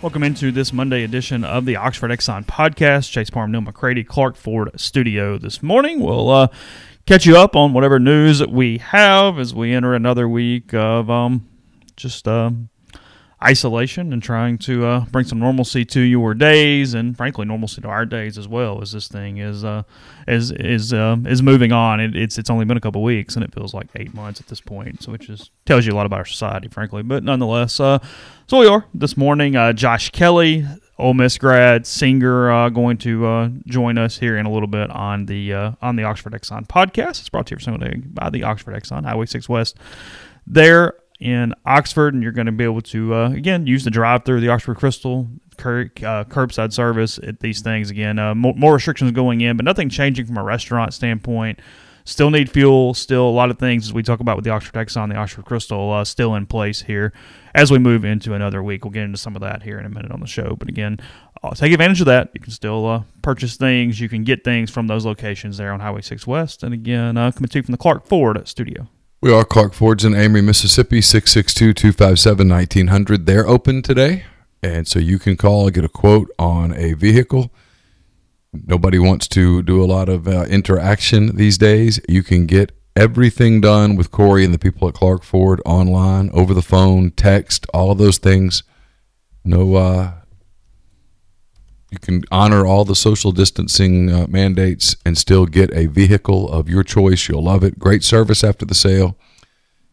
Welcome into this Monday edition of the Oxford Exxon podcast. Chase Parham, Neal McCready, Clark Ford Studio. This morning, we'll uh, catch you up on whatever news we have as we enter another week of um, just uh, isolation and trying to uh, bring some normalcy to your days, and frankly, normalcy to our days as well. As this thing is uh, is is uh, is moving on. It, it's it's only been a couple weeks, and it feels like eight months at this point. So, which is tells you a lot about our society, frankly. But nonetheless, uh, so we are this morning. Uh, Josh Kelley, Ole Miss grad, singer, uh, going to join us here in a little bit on the on the Oxford Exxon podcast. It's brought to you for Sunday by the Oxford Exxon Highway Six West. There in Oxford, and you're going to be able to uh, again use the drive-through, the Oxford Crystal, cur- uh, curbside service at these things. Again, uh, more, more restrictions going in, but nothing changing from a restaurant standpoint. Still need fuel. Still a lot of things as we talk about with the Oxford Exxon, the Oxford Crystal, uh, still in place here as we move into another week. We'll get into some of that here in a minute on the show. But again, uh, take advantage of that. You can still uh, purchase things. You can get things from those locations there on Highway 6 West. And again, coming to you from the Clark Ford studio. We are Clark Ford's in Amory, Mississippi, 662-257-1900. They're open today, and so you can call and get a quote on a vehicle. Nobody wants to do a lot of uh, interaction these days. You can get everything done with Corey and the people at Clark Ford online, over the phone, text, all of those things. No, uh, you can honor all the social distancing uh, mandates and still get a vehicle of your choice. You'll love it. Great service after the sale.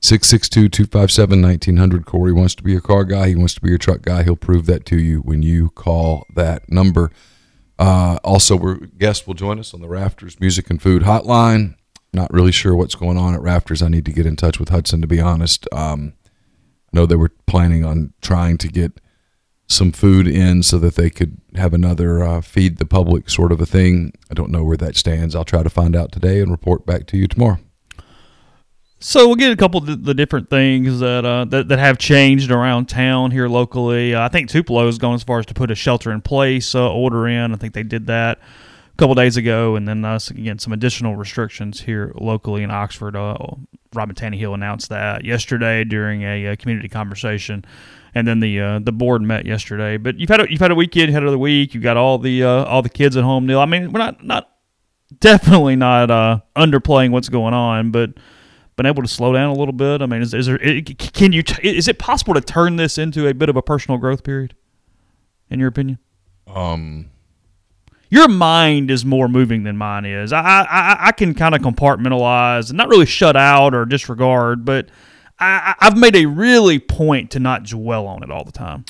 662 257 1900. Corey wants to be your car guy. He wants to be your truck guy. He'll prove that to you when you call that number. Uh, also, we're guest will join us on the Rafters Music and Food Hotline. Not really sure what's going on at Rafters. I need to get in touch with Hudson to be honest. Um, I know they were planning on trying to get some food in so that they could have another uh, feed the public sort of a thing. I don't know where that stands. I'll try to find out today and report back to you tomorrow. So we'll get a couple of the different things that uh, that, that have changed around town here locally. Uh, I think Tupelo has gone as far as to put a shelter in place uh, order in. I think they did that a couple days ago, and then uh, again some additional restrictions here locally in Oxford. Uh, Robin Tannehill announced that yesterday during a, uh community conversation, and then the uh, the board met yesterday. But you've had a, you've had a weekend, you had another week. You've got all the uh, all the kids at home. Neal, I mean, we're not not definitely not uh, underplaying what's going on, but been able to slow down a little bit. I mean, is, is there it- can you t- is it possible to turn this into a bit of a personal growth period? In your opinion? Um, your mind is more moving than mine is. I I, I can kind of compartmentalize and not really shut out or disregard, but I, I've made a really point to not dwell on it all the time.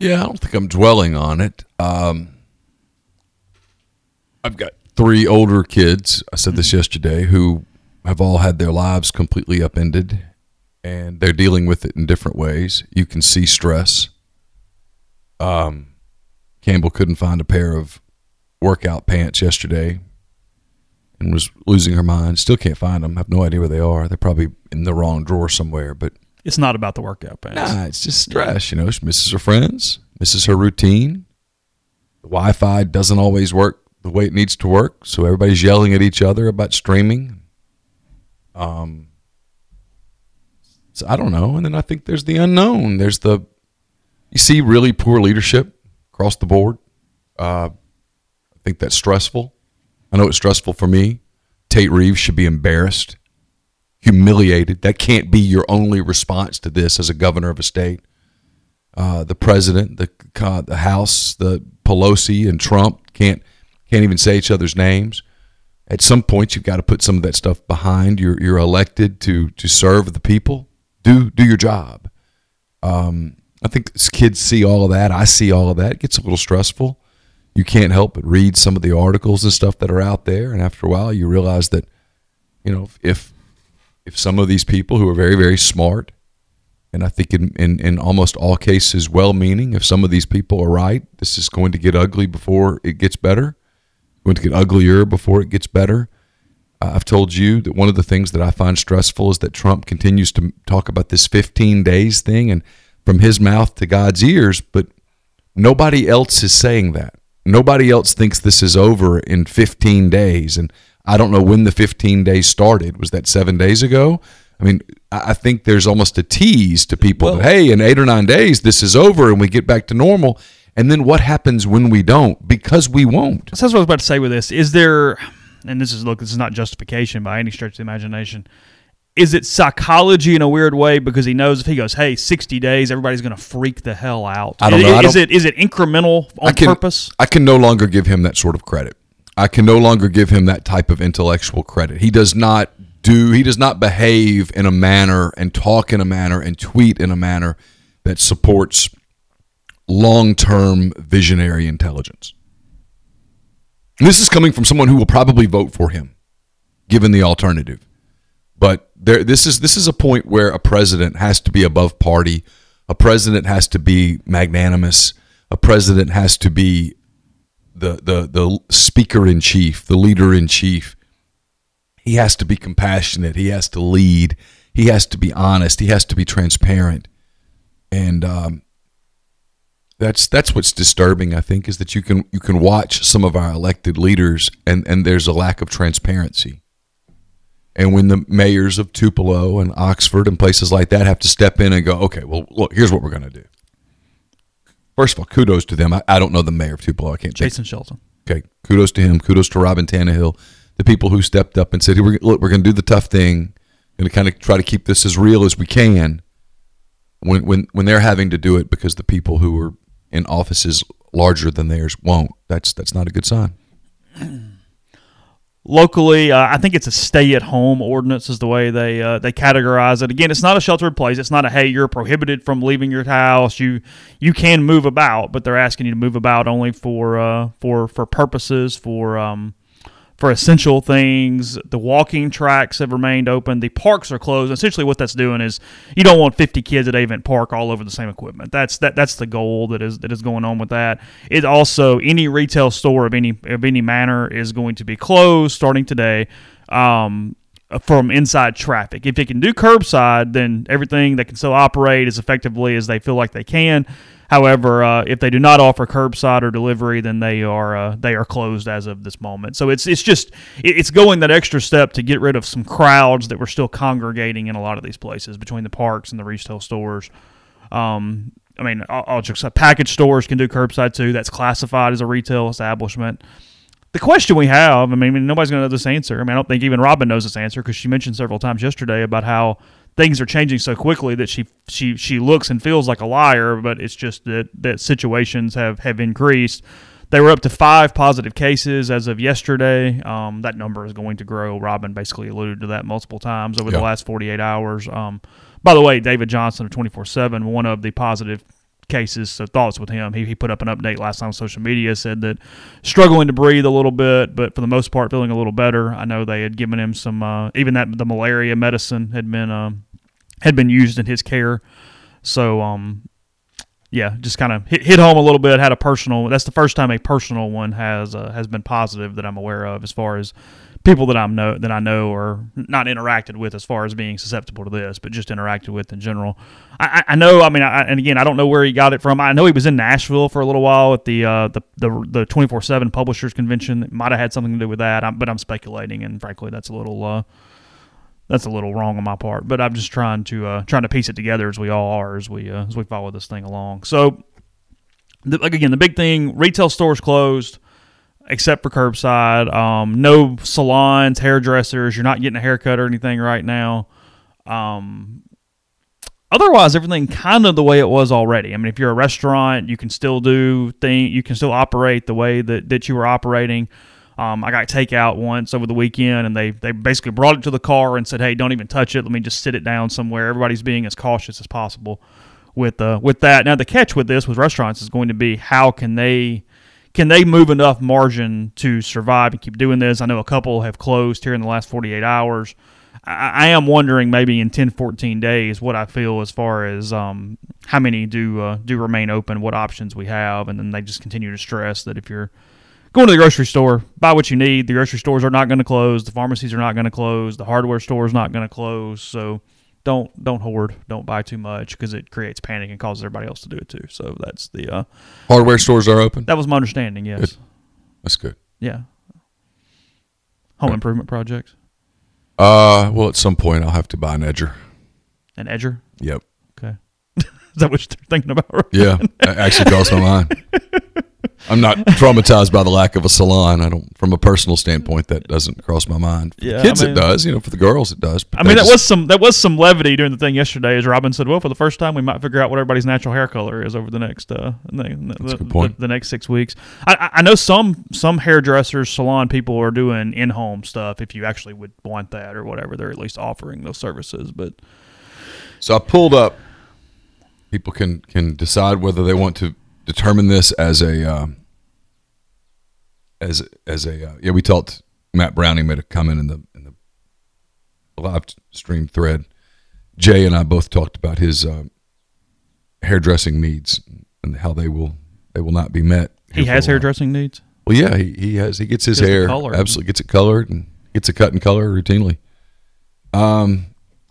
Yeah, I don't think I'm dwelling on it. Um, I've got three older kids. I said this yesterday who have all had their lives completely upended, and they're dealing with it in different ways. You can see stress. Um, Campbell couldn't find a pair of workout pants yesterday and was losing her mind. Still can't find them. I have no idea where they are. They're probably in the wrong drawer somewhere, but It's not about the workout pants. Nah, it's just stress. You know, she misses her friends, misses her routine. The Wi Fi doesn't always work the way it needs to work, so everybody's yelling at each other about streaming. Um, so I don't know. And then I think there's the unknown. There's the, you see really poor leadership across the board. Uh, I think that's stressful. I know it's stressful for me. Tate Reeves should be embarrassed humiliated. That can't be your only response to this as a governor of a state. Uh, the president, the uh, the House, the Pelosi and Trump can't can't even say each other's names. At some point, you've got to put some of that stuff behind. You're you're elected to to serve the people. Do do your job. Um, I think kids see all of that. I see all of that. It gets a little stressful. You can't help but read some of the articles and stuff that are out there, and after a while, you realize that you know if if some of these people who are very very smart and I think in, in, in almost all cases, well meaning. If some of these people are right, this is going to get ugly before it gets better, going to get uglier before it gets better. I've told you that one of the things that I find stressful is that Trump continues to talk about this 15 days thing and from his mouth to God's ears, but nobody else is saying that. Nobody else thinks this is over in 15 days. And I don't know when the 15 days started. Was that seven days ago? I mean, I think there's almost a tease to people Well- that, hey, in eight or nine days, this is over and we get back to normal. And then what happens when we don't? Because we won't. So that's what I was about to say with this. Is there, and this is look, this is not justification by any stretch of the imagination. Is it psychology in a weird way because he knows if he goes, "Hey, sixty days, everybody's going to freak the hell out"? I don't know. I Is don't- it is it incremental on I can, purpose? I can no longer give him that sort of credit. I can no longer give him that type of intellectual credit. He does not do he does not behave in a manner and talk in a manner and tweet in a manner that supports long-term visionary intelligence. And this is coming from someone who will probably vote for him given the alternative. But there this is this is a point where a president has to be above party. A president has to be magnanimous. A president has to be the the the speaker in chief, the leader in chief. He has to be compassionate. He has to lead. He has to be honest. He has to be transparent. And um, that's that's what's disturbing. I think is that you can you can watch some of our elected leaders and and there's a lack of transparency. And when the mayors of Tupelo and Oxford and places like that have to step in and go, okay, well, look, here's what we're going to do. First of all, kudos to them. I, I don't know the mayor of Tupelo. I can't think. Jason Shelton. Okay, kudos to him. Kudos to Robin Tannehill, the people who stepped up and said, hey, we're, "Look, we're going to do the tough thing. Going to kind of try to keep this as real as we can." When when when they're having to do it because the people who are in offices larger than theirs won't. That's that's not a good sign. locally uh, i think it's a stay at home ordinance is the way they uh, they categorize it. Again it's not a sheltered place. It's not a hey you're prohibited from leaving your house. You you can move about but they're asking you to move about only for uh, for for purposes for um for essential things. The walking tracks have remained open. The parks are closed. Essentially what that's doing is you don't want 50 kids at Avent Park all over the same equipment. That's that that's the goal that is that is going on with that. It also any retail store of any of any manner is going to be closed starting today. Um, from inside traffic. If they can do curbside, then everything that can still operate as effectively as they feel like they can. However, uh, if they do not offer curbside or delivery, then they are uh, they are closed as of this moment. So it's it's just it's going that extra step to get rid of some crowds that were still congregating in a lot of these places between the parks and the retail stores. Um, I mean, I'll, just package stores can do curbside too. That's classified as a retail establishment. The question we have, I mean, nobody's going to know this answer. I mean, I don't think even Robin knows this answer because she mentioned several times yesterday about how things are changing so quickly that she she she looks and feels like a liar, but it's just that that situations have have increased. They were up to five positive cases as of yesterday. Um, that number is going to grow. Robin basically alluded to that multiple times over the last 48 hours. Um, by the way, David Johnson of 24 7, one of the positive cases, so thoughts with him. He, he put up an update last night on social media, said that struggling to breathe a little bit, but for the most part, feeling a little better. I know they had given him some, uh, even that the malaria medicine had been um, had been used in his care. So, um, yeah, just kind of hit, hit home a little bit. Had a personal. That's the first time a personal one has uh, has been positive that I'm aware of, as far as people that I'm know that I know or not interacted with, as far as being susceptible to this, but just interacted with in general. I, I- I know. I mean, I, and again, I don't know where he got it from. I know he was in Nashville for a little while at the uh, the the the 24 seven Publishers Convention. It might have had something to do with that, I'm, but I'm speculating, and frankly, that's a little. Uh, that's a little wrong on my part, but I'm just trying to uh, trying to piece it together as we all are as we uh, as we follow this thing along. So, the, like again, the big thing: retail stores closed, except for curbside. Um, no salons, hairdressers. You're not getting a haircut or anything right now. Um, otherwise, everything kind of the way it was already. I mean, if you're a restaurant, you can still do thing. You can still operate the way that that you were operating. Um, I got takeout once over the weekend, and they they basically brought it to the car and said, "Hey, don't even touch it. Let me just sit it down somewhere." Everybody's being as cautious as possible with uh, with that. Now, the catch with this with restaurants is going to be how can they can they move enough margin to survive and keep doing this? I know a couple have closed here in the last 48 hours. I, I am wondering maybe in 10, 14 days what I feel as far as um, how many do uh, do remain open, what options we have, and then they just continue to stress that if you're going to the grocery store, buy what you need. The grocery stores are not going to close. The pharmacies are not going to close. The hardware store is not going to close. So don't don't hoard. Don't buy too much because it creates panic and causes everybody else to do it too. So that's the uh, Hardware stores are open. that was my understanding. Yes. Good. That's good. Yeah. Home improvement projects Uh, well, at some point I'll have to buy an edger. An Edger. Yep. Okay. Is that what you're thinking about? Right? Yeah, that actually crossed my mind. I'm not traumatized by the lack of a salon. I don't, from a personal standpoint, that doesn't cross my mind. For Yeah, the kids, I mean- it does. You know, for the girls, it does. I mean, that just- was some that was some levity during the thing yesterday. As Robin said, well, for the first time, we might figure out what everybody's natural hair color is over the next uh, the, the. The, the next six weeks. I- I, I know some some hairdressers, salon people are doing in home stuff. If you actually would want that or whatever, they're at least offering those services. But So I pulled up. People can can decide whether they want to determine this as a um, as as a uh, yeah. We talked. Matt Browning made a comment in the in the live stream thread. Jay and I both talked about his uh, hairdressing needs and how they will they will not be met. he has hairdressing needs. Well, yeah, he, he has. He gets his hair colored. absolutely gets it colored and gets it cut and color routinely. Um,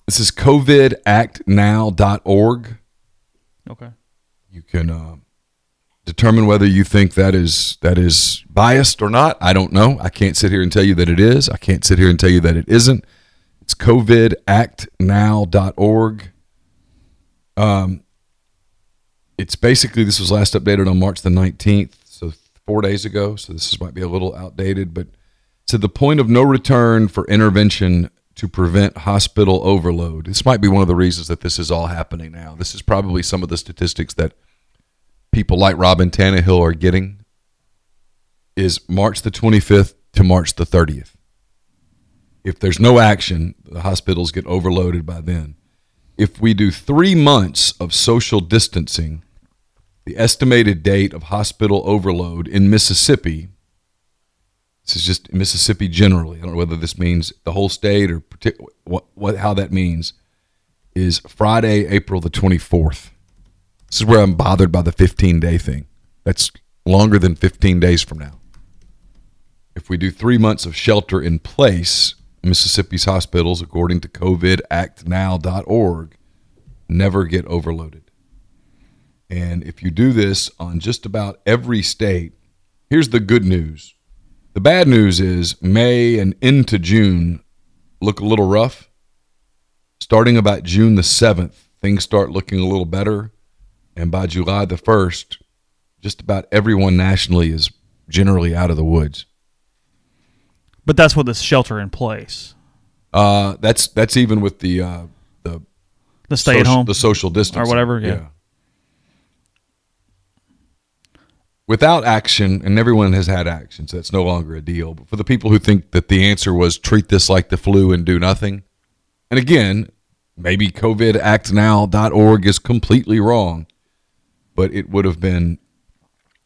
this is covidactnow.org. Okay. You can uh, determine whether you think that is that is biased or not. I don't know. I can't sit here and tell you that it is. I can't sit here and tell you that it isn't. It's covidactnow.org. Um, it's basically this was last updated on March the 19th, so four days ago. So this is, might be a little outdated, but to the point of no return for intervention to prevent hospital overload. This might be one of the reasons that this is all happening now. This is probably some of the statistics that people like Robin Tannehill are getting. Is March the 25th to March the 30th. If there's no action, the hospitals get overloaded by then. If we do three months of social distancing, the estimated date of hospital overload in Mississippi this is just Mississippi generally. I don't know whether this means the whole state or what, what how that means. Is Friday, April the twenty fourth. This is where I'm bothered by the fifteen day thing. That's longer than fifteen days from now. If we do three months of shelter in place, Mississippi's hospitals, according to COVIDActNow.org, never get overloaded. And if you do this on just about every state, here's the good news. The bad news is May and into June look a little rough. Starting about June the 7th, things start looking a little better. And by July the 1st, just about everyone nationally is generally out of the woods. But that's with the shelter in place, Uh, that's that's even with the uh, the the stay-at-home, the social distance or whatever, yeah. Without action, and everyone has had action, so that's no longer a deal. But for the people who think that the answer was treat this like the flu and do nothing, and again, maybe COVIDActNow.org is completely wrong, but it would have been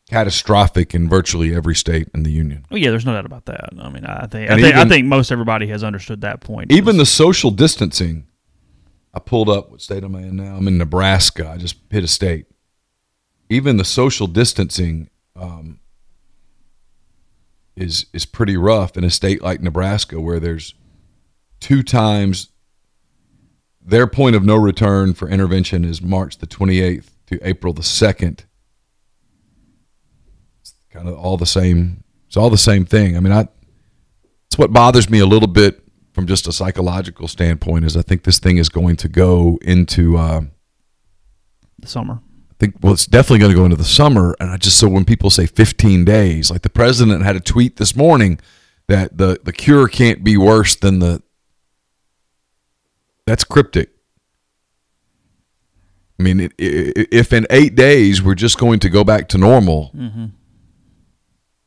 catastrophic in virtually every state in the union. Oh yeah, there's no doubt about that. I mean, I think I think, I think most everybody has understood that point. Even the social distancing, I pulled up what state am I in now? I'm in Nebraska. I just hit a state. Even the social distancing um, is is pretty rough in a state like Nebraska, where there's two times their point of no return for intervention is March the 28th to April the 2nd. It's kind of all the same. It's all the same thing. I mean, I it's what bothers me a little bit from just a psychological standpoint is I think this thing is going to go into uh, the summer. I think well it's definitely going to go into the summer and I just so when people say 15 days like the president had a tweet this morning that the the cure can't be worse than the that's cryptic I mean if in 8 days we're just going to go back to normal mm-hmm.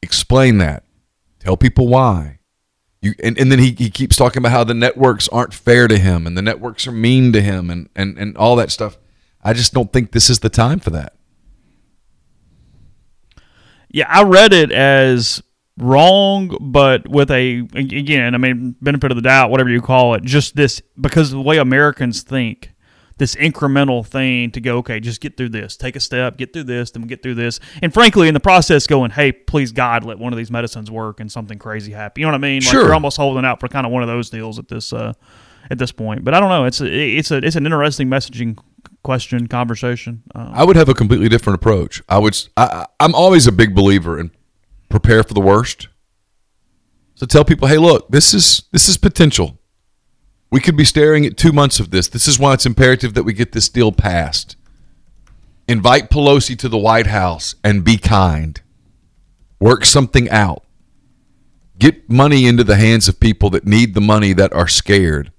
explain that tell people why you and, and then he, he keeps talking about how the networks aren't fair to him and the networks are mean to him and, and, and all that stuff. I just don't think this is the time for that. Yeah, I read it as wrong, but with a again, I mean, benefit of the doubt, whatever you call it, just this because the way Americans think, this incremental thing to go, okay, just get through this, take a step, get through this, then get through this, and frankly, in the process, going, hey, please God, let one of these medicines work and something crazy happen. You know what I mean? Like Sure. you're almost holding out for kind of one of those deals at this uh, at this point. But I don't know. It's a, it's a it's an interesting messaging question conversation. Um, I would have a completely different approach. I would. I, I- I'm always a big believer in prepare for the worst. So tell people, hey, look, this is this is potential. We could be staring at two months of this. This is why it's imperative that we get this deal passed. Invite Pelosi to the White House and be kind. Work something out. Get money into the hands of people that need the money that are scared.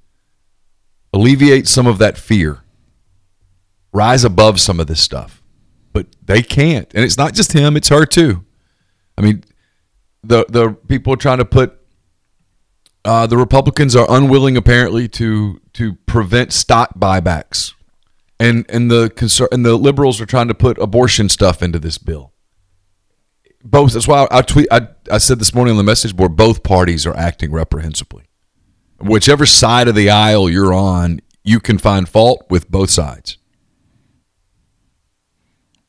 Alleviate some of that fear rise above some of this stuff. But they can't. And it's not just him, it's her too. I mean, the the people trying to put uh, the Republicans are unwilling apparently to to prevent stock buybacks. And and the conser- and the liberals are trying to put abortion stuff into this bill. Both that's why I, I tweet I, I said this morning on the message board both parties are acting reprehensibly. Whichever side of the aisle you're on, you can find fault with both sides.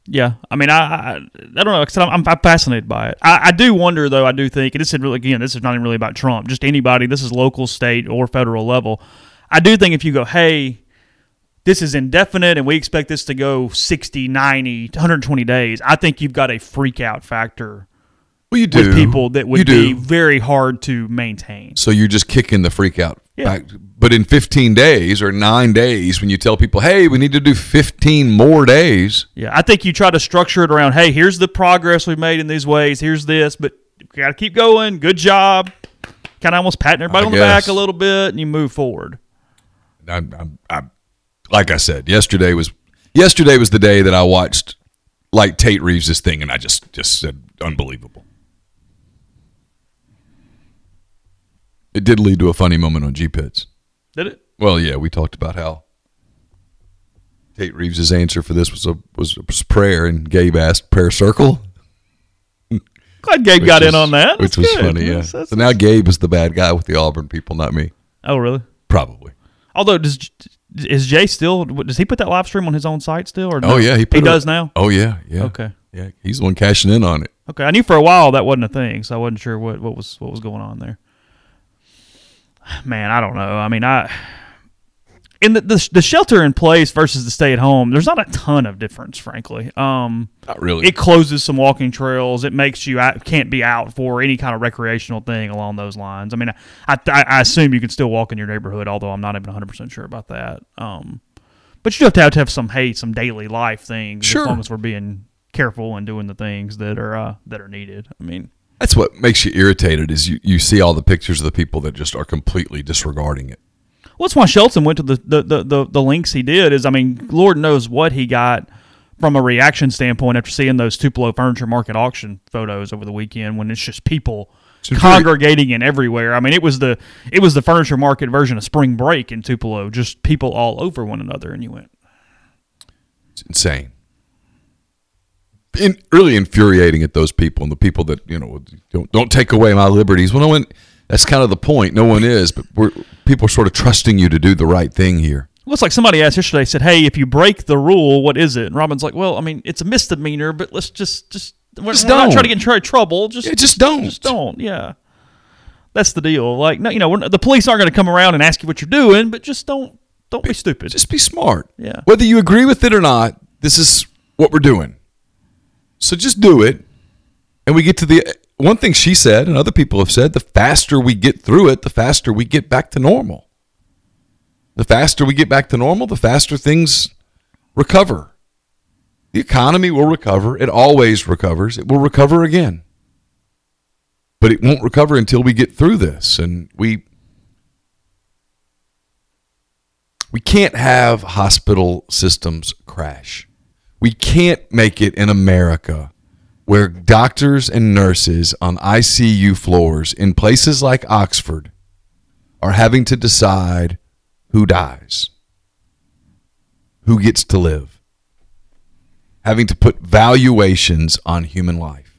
Yeah, I mean, I I, I don't know. 'cause I'm, I'm fascinated by it. I, I do wonder, though. I do think, and this is really again, this is not even really about Trump. Just anybody. This is local, state, or federal level. I do think if you go, hey, this is indefinite, and we expect this to go 60, 90, 120 days. I think you've got a freak out factor Well, you do with people that would be very hard to maintain. So you're just kicking the freak out. Yeah. back. But in 15 days or nine days, when you tell people, "Hey, we need to do 15 more days," Yeah, I think you try to structure it around, hey, here's the progress we've made in these ways. Here's this, but you got to keep going. Good job. Kind of almost patting everybody I on the back a little bit, and you move forward. I'm, I'm, I'm, like I said, yesterday was yesterday was the day that I watched like Tate Reeves' thing, and I just just said unbelievable. It did lead to a funny moment on G Pits. Did it? Well, yeah, we talked about how Tate Reeves' answer for this was a was, was prayer, and Gabe asked prayer circle. Glad Gabe which got in on that. which That's was good. funny. Yeah. That's- that's- so now Gabe is the bad guy with the Auburn people, not me. oh, really? Probably. Although, does is Jay still? Does he put that live stream on his own site still? Or oh, no? Oh yeah, he put it- does now. Oh yeah, yeah. Okay. Yeah, he's the one cashing in on it. Okay, I knew for a while that wasn't a thing, so I wasn't sure what, what was what was going on there. Man, I don't know. I mean, I in the, the the shelter in place versus the stay at home, there's not a ton of difference, frankly. Um, Not really. it closes some walking trails. It makes you out, can't be out for any kind of recreational thing along those lines. I mean, I, I, I assume you can still walk in your neighborhood, although I'm not even 100 percent sure about that. Um, but you do have to have to have some hey, some daily life things Sure. as long as we're being careful and doing the things that are uh, that are needed. I mean, That's what makes you irritated is you, you see all the pictures of the people that just are completely disregarding it. well, that's why Shelton went to the the, the, the the links he did. Is I mean, Lord knows what he got from a reaction standpoint after seeing those Tupelo Furniture Market auction photos over the weekend when it's just people very- congregating in everywhere. I mean, it was the it was the furniture market version of spring break in Tupelo, just people all over one another, and you went, It's insane. In, really infuriating at those people and the people that you know don't don't take away my liberties. Well, no one. That's kind of the point. No one is, but we're people are sort of trusting you to do the right thing here. Well, it's like somebody asked yesterday, said, "Hey, if you break the rule, what is it?" And Robin's like, "Well, I mean, it's a misdemeanor, but let's just just we're, Just we're not don't. trying to get in tr- trouble. Just Yeah, just don't. just don't. Yeah, that's the deal. Like, no, you know, we're, not- the police aren't going to come around and ask you what you're doing, but just don't don't be stupid. Just be smart. Yeah. Whether you agree with it or not, this is what we're doing. So just do it. And we get to the one thing she said, and other people have said, the faster we get through it, the faster we get back to normal. The faster we get back to normal, the faster things recover. The economy will recover. It always recovers. It will recover again. But it won't recover until we get through this. And we we can't have hospital systems crash. We can't make it in America where doctors and nurses on ICU floors in places like Oxford are having to decide who dies, who gets to live, having to put valuations on human life.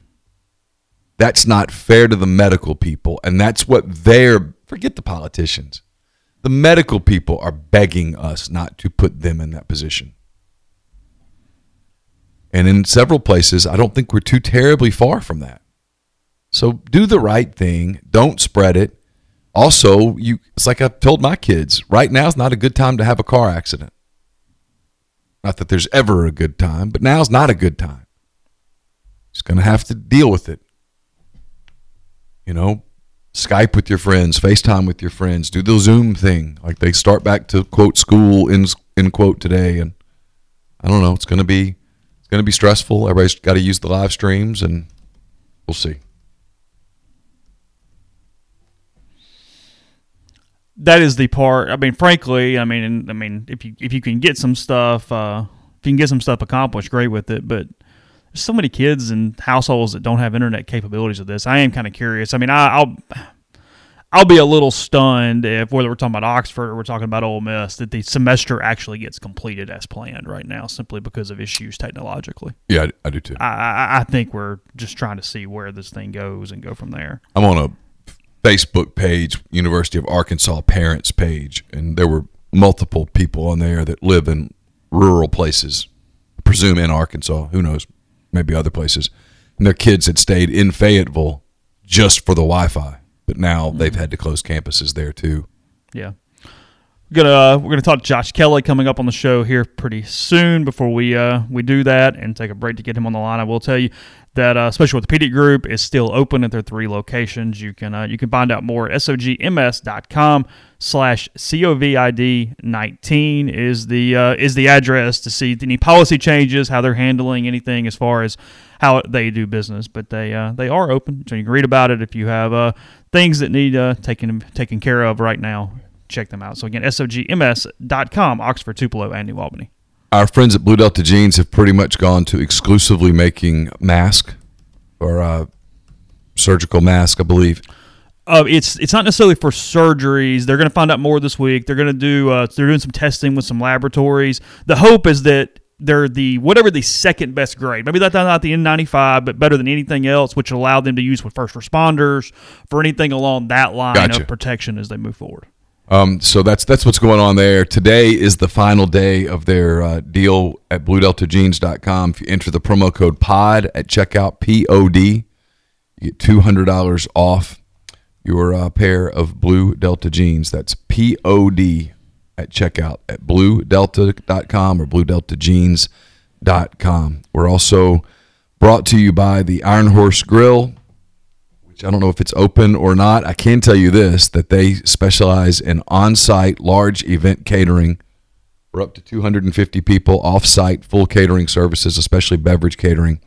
That's not fair to the medical people. And that's what they're, forget the politicians. The medical people are begging us not to put them in that position. And in several places, I don't think we're too terribly far from that. So do the right thing. Don't spread it. Also, you it's like I've told my kids, right now is not a good time to have a car accident. Not that there's ever a good time, but now's not a good time. Just going to have to deal with it. You know, Skype with your friends, FaceTime with your friends, do the Zoom thing. Like they start back to quote school in in quote today and I don't know, it's going to be it's going to be stressful. Everybody's got to use the live streams and we'll see. that is the part. I mean, frankly, I mean, I mean, if you if you can get some stuff, uh, if you can get some stuff accomplished, great with it. But there's so many kids and households that don't have internet capabilities of this. I am kind of curious. I mean, I, I'll I'll be a little stunned if whether we're talking about Oxford or we're talking about Ole Miss that the semester actually gets completed as planned right now, simply because of issues technologically. Yeah, I, I do too. I, I, I think we're just trying to see where this thing goes and go from there. I'm on a Facebook page, University of Arkansas parents page, and there were multiple people on there that live in rural places, I presume in Arkansas, who knows, maybe other places. And their kids had stayed in Fayetteville just for the Wi-Fi, but now Mm-hmm. they've had to close campuses there too. Yeah. We're gonna uh, we're gonna talk to Josh Kelley coming up on the show here pretty soon. Before we uh, we do that and take a break to get him on the line, I will tell you that uh, Special Orthopedic Group is still open at their three locations. You can uh, you can find out more at sogms.com slash covid nineteen is the uh, is the address to see any policy changes, how they're handling anything as far as how they do business. But they uh, they are open, so you can read about it if you have uh, things that need uh, taken taken care of right now check them out. So again, sogms.com, Oxford, Tupelo, and New Albany. Our friends at Blue Delta Jeans have pretty much gone to exclusively making mask or uh, surgical mask, I believe. Uh, it's it's not necessarily for surgeries. They're going to find out more this week. They're going to do uh, they're doing some testing with some laboratories. The hope is that they're the whatever the second best grade. Maybe that's not the N95, but better than anything else, which allow them to use with first responders for anything along that line Gotcha. of protection as they move forward. Um, so that's that's what's going on there. Today is the final day of their uh, deal at BlueDeltaJeans.com. If you enter the promo code POD at checkout, P O D, you get two hundred dollars off your uh, pair of Blue Delta jeans. That's P O D at checkout at BlueDelta.com or BlueDeltaJeans.com. We're also brought to you by the Iron Horse Grill which I don't know if it's open or not. I can tell you this that they specialize in on site large event catering. We're up to 250 people off site, full catering services, especially beverage catering.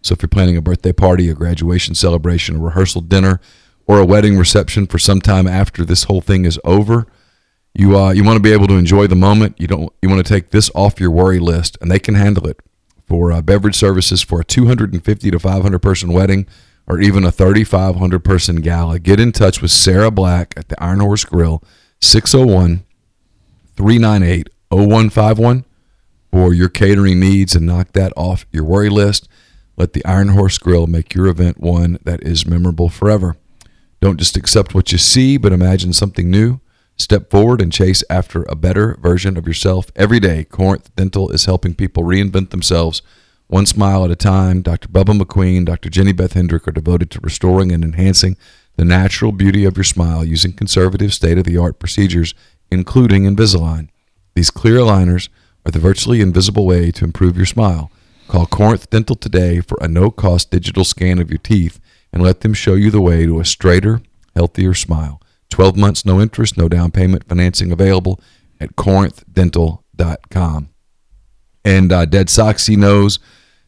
So if you're planning a birthday party, a graduation celebration, a rehearsal dinner, or a wedding reception for some time after this whole thing is over, you uh, you want to be able to enjoy the moment. You don't you want to take this off your worry list, and they can handle it for uh, beverage services for a 250 to 500 person wedding or even a 3,500 person gala. Get in touch with Sarah Black at the Iron Horse Grill, 601 398 0151 for your catering needs and knock that off your worry list. Let the Iron Horse Grill make your event one that is memorable forever. Don't just accept what you see, but imagine something new. Step forward and chase after a better version of yourself every day. Corinth Dental is helping people reinvent themselves one smile at a time. Dr. Bubba McQueen, Dr. Jenny Beth Hendrick are devoted to restoring and enhancing the natural beauty of your smile using conservative, state of the art procedures, including Invisalign. These clear aligners are the virtually invisible way to improve your smile. Call Corinth Dental today for a no cost digital scan of your teeth and let them show you the way to a straighter, healthier smile. 12 months, no interest, no down payment financing available at corinthdental.com. And uh, Dead Soxy knows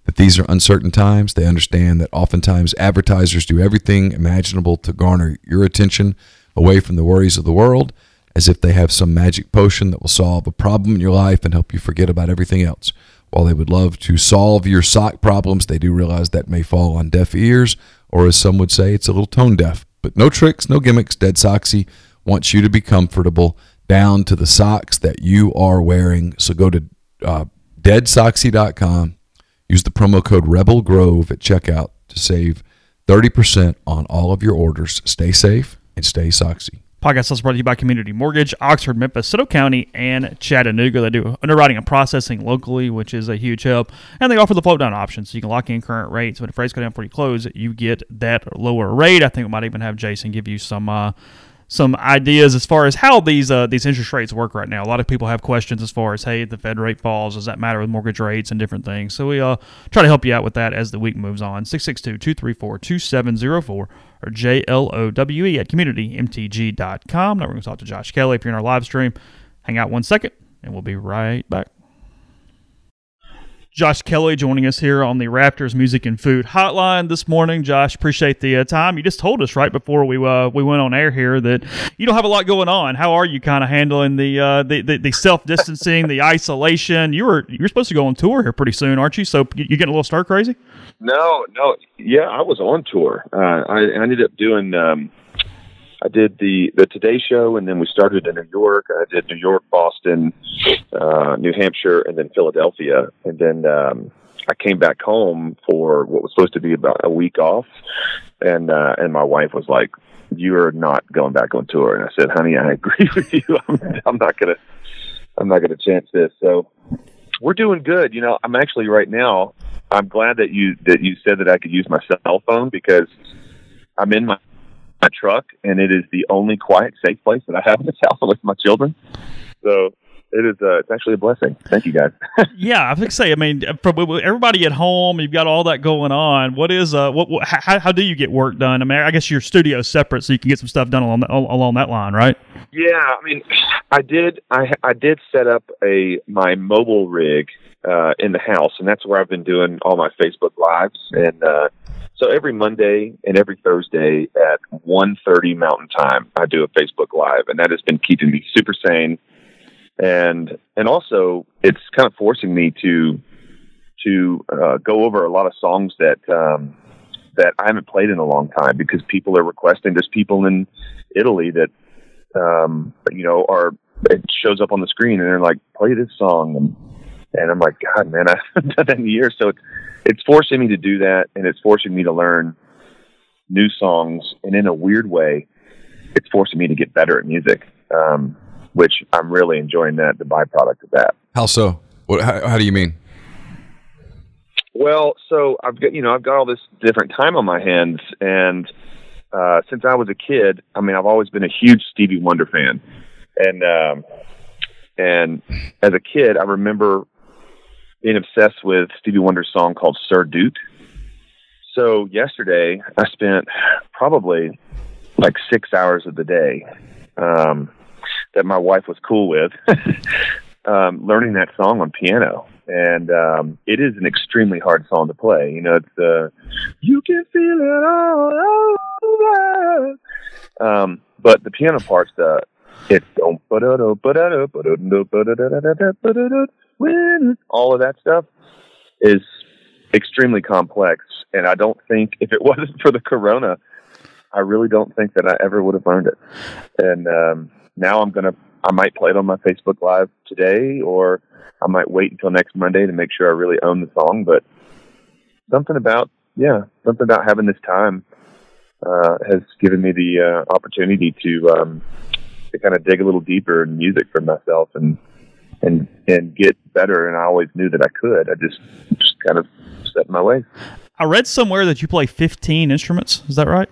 that these are uncertain times. They understand that oftentimes advertisers do everything imaginable to garner your attention away from the worries of the world, as if they have some magic potion that will solve a problem in your life and help you forget about everything else. While they would love to solve your sock problems, they do realize that may fall on deaf ears, or as some would say, it's a little tone deaf. But no tricks, no gimmicks. Dead Soxy wants you to be comfortable down to the socks that you are wearing. So go to uh, deadsoxy.com. Use the promo code Rebel Grove at checkout to save 30% on all of your orders. Stay safe and stay Soxy. Podcast is brought to you by Community Mortgage, Oxford, Memphis, Soto County, and Chattanooga. They do underwriting and processing locally, which is a huge help. And they offer the float down option, so you can lock in current rates. When the rates go down before you close, you get that lower rate. I think we might even have Jason give you some uh, some ideas as far as how these uh, these interest rates work right now. A lot of people have questions as far as hey, the Fed rate falls, does that matter with mortgage rates and different things? So we uh, try to help you out with that as the week moves on. 662-234-2704 or J-L-O-W-E at communitymtg.com. Now we're going to talk to Josh Kelley if you're in our live stream. Hang out one second and we'll be right back. Josh Kelley joining us here on the Rafters Music and Food Hotline this morning. Josh, appreciate the uh, time. You just told us right before we uh, we went on air here that you don't have a lot going on. How are you kind of handling the uh, the, the, the self distancing, the isolation? You were you're supposed to go on tour here pretty soon, aren't you? So you getting a little stir crazy? No, no, yeah, I was on tour. Uh, I, I ended up doing. Um, I did the the Today Show, and then we started in New York. I did New York, Boston, uh, New Hampshire, and then Philadelphia, and then um, I came back home for what was supposed to be about a week off, and uh, and my wife was like, "You are not going back on tour," and I said, "Honey, I agree with you. I'm, I'm not gonna, I'm not gonna chance this." So we're doing good. You know, I'm actually right now. I'm glad that you that you said that I could use my cell phone because I'm in my my truck, and it is the only quiet, safe place that I have in this house with my children. So it is. Uh, it's actually a blessing. Thank you, guys. yeah, I think say. I mean, from everybody at home, you've got all that going on. What is uh, what, what how, how do you get work done? I mean, I guess your studio is separate, so you can get some stuff done along that, along that line, right? Yeah, I mean, I did. I I did set up a my mobile rig uh, in the house, and that's where I've been doing all my Facebook lives and. uh so every Monday and every Thursday at 1.30 Mountain Time, I do a Facebook Live, and that has been keeping me super sane. And and also, it's kind of forcing me to to uh, go over a lot of songs that um, that I haven't played in a long time because people are requesting. There's people in Italy that um, you know are it shows up on the screen and they're like, play this song, and and I'm like, God, man, I haven't done that in years. So it's it's forcing me to do that, and it's forcing me to learn new songs. And in a weird way, it's forcing me to get better at music, um, which I'm really enjoying. That the byproduct of that. How so? What? How, how do you mean? Well, so I've got you know I've got all this different time on my hands, and uh, since I was a kid, I mean I've always been a huge Stevie Wonder fan, and um, and as a kid I remember being obsessed with Stevie Wonder's song called Sir Duke. So yesterday, I spent probably like six hours of the day um, that my wife was cool with um, learning that song on piano. And um, it is an extremely hard song to play. You know, it's uh, you can feel it all over. Um, but the piano part's the it's all of that stuff is extremely complex. And I don't think if it wasn't for the corona, I really don't think that I ever would have learned it. And um, now I'm gonna, I might play it on my Facebook Live today, or I might wait until next Monday to make sure I really own the song. But something about, yeah, something about having this time uh, has given me the uh, opportunity to um, to kind of dig a little deeper in music for myself and and and get better. And I always knew that I could. I just just kind of set my way. I read somewhere that you play 15 instruments. Is that right?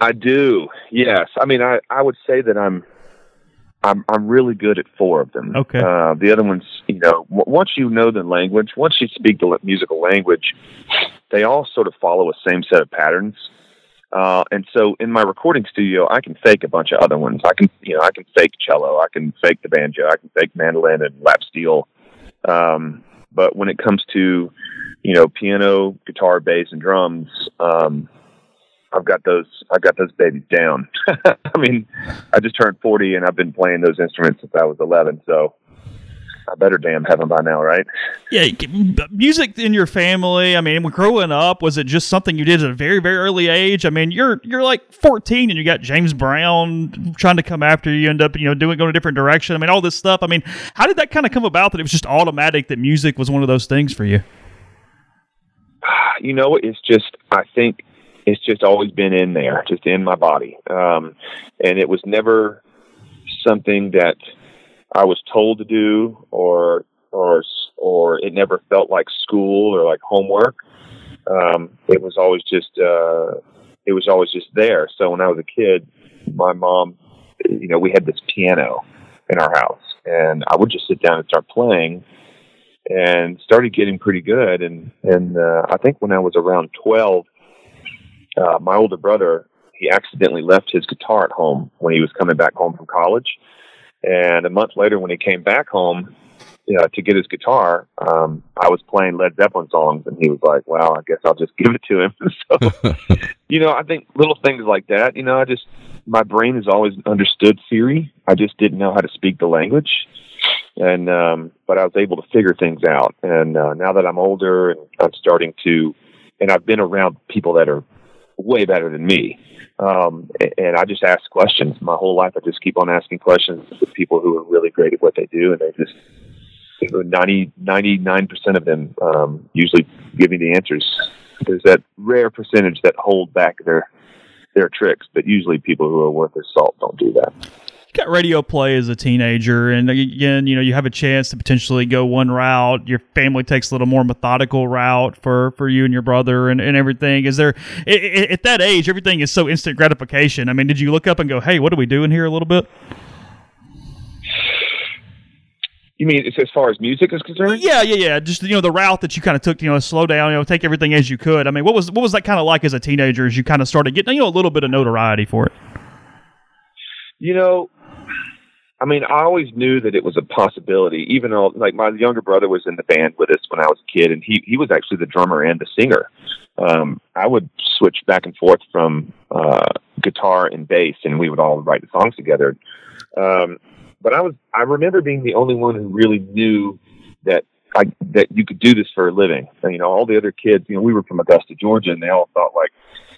I do. Yes. I mean, I I would say that I'm I'm I'm really good at four of them. Okay. Uh, the other ones, you know, w- once you know the language, once you speak the musical language, they all sort of follow a same set of patterns. Uh, and so in my recording studio, I can fake a bunch of other ones. I can, you know, I can fake cello, I can fake the banjo, I can fake mandolin and lap steel. Um, but when it comes to, you know, piano, guitar, bass, and drums, um, I've got those. I've got those babies down. I mean, I just turned forty, and I've been playing those instruments since I was eleven. So I better damn have them by now, right? Yeah, music in your family. I mean, growing up, was it just something you did at a very, very early age? I mean, you're you're like 14 and you got James Brown trying to come after you, end up you know doing going a different direction. I mean, all this stuff. I mean, how did that kind of come about that it was just automatic that music was one of those things for you? you know, it's just I think it's just always been in there, just in my body, um, and it was never something that I was told to do or or or it never felt like school or like homework. Um, it was always just uh, it was always just there. So when I was a kid, my mom, you know, we had this piano in our house, and I would just sit down and start playing, and started getting pretty good. And and uh, I think when I was around twelve, uh, my older brother he accidentally left his guitar at home when he was coming back home from college. And a month later, when he came back home, you know, to get his guitar, um, I was playing Led Zeppelin songs, and he was like, "Well, I guess I'll just give it to him." so, you know, I think little things like that. You know, I just my brain has always understood theory. I just didn't know how to speak the language, and um, but I was able to figure things out. And uh, now that I'm older, and I'm starting to, and I've been around people that are way better than me. Um, and I just ask questions my whole life. I just keep on asking questions with people who are really great at what they do, and they just 90, 99% of them um, usually give me the answers. There's that rare percentage that hold back their their tricks, but usually people who are worth their salt don't do that. You got radio play as a teenager, and again, you know, you have a chance to potentially go one route. Your family takes a little more methodical route for for you and your brother and, and everything. Is there at that age, everything is so instant gratification? I mean, did you look up and go, "Hey, what are we doing here?" A little bit. You mean as far as music is concerned? Yeah, yeah, yeah. Just you know the route that you kind of took. You know, slow down. You know, take everything as you could. I mean, what was what was that kind of like as a teenager? As you kind of started getting you know a little bit of notoriety for it. You know, I mean, I always knew that it was a possibility. Even though, like, my younger brother was in the band with us when I was a kid, and he he was actually the drummer and the singer. Um, I would switch back and forth from uh, guitar and bass, and we would all write the songs together. Um, but I was I remember being the only one who really knew that I that you could do this for a living. And, you know, all the other kids, you know, we were from Augusta, Georgia, and they all thought like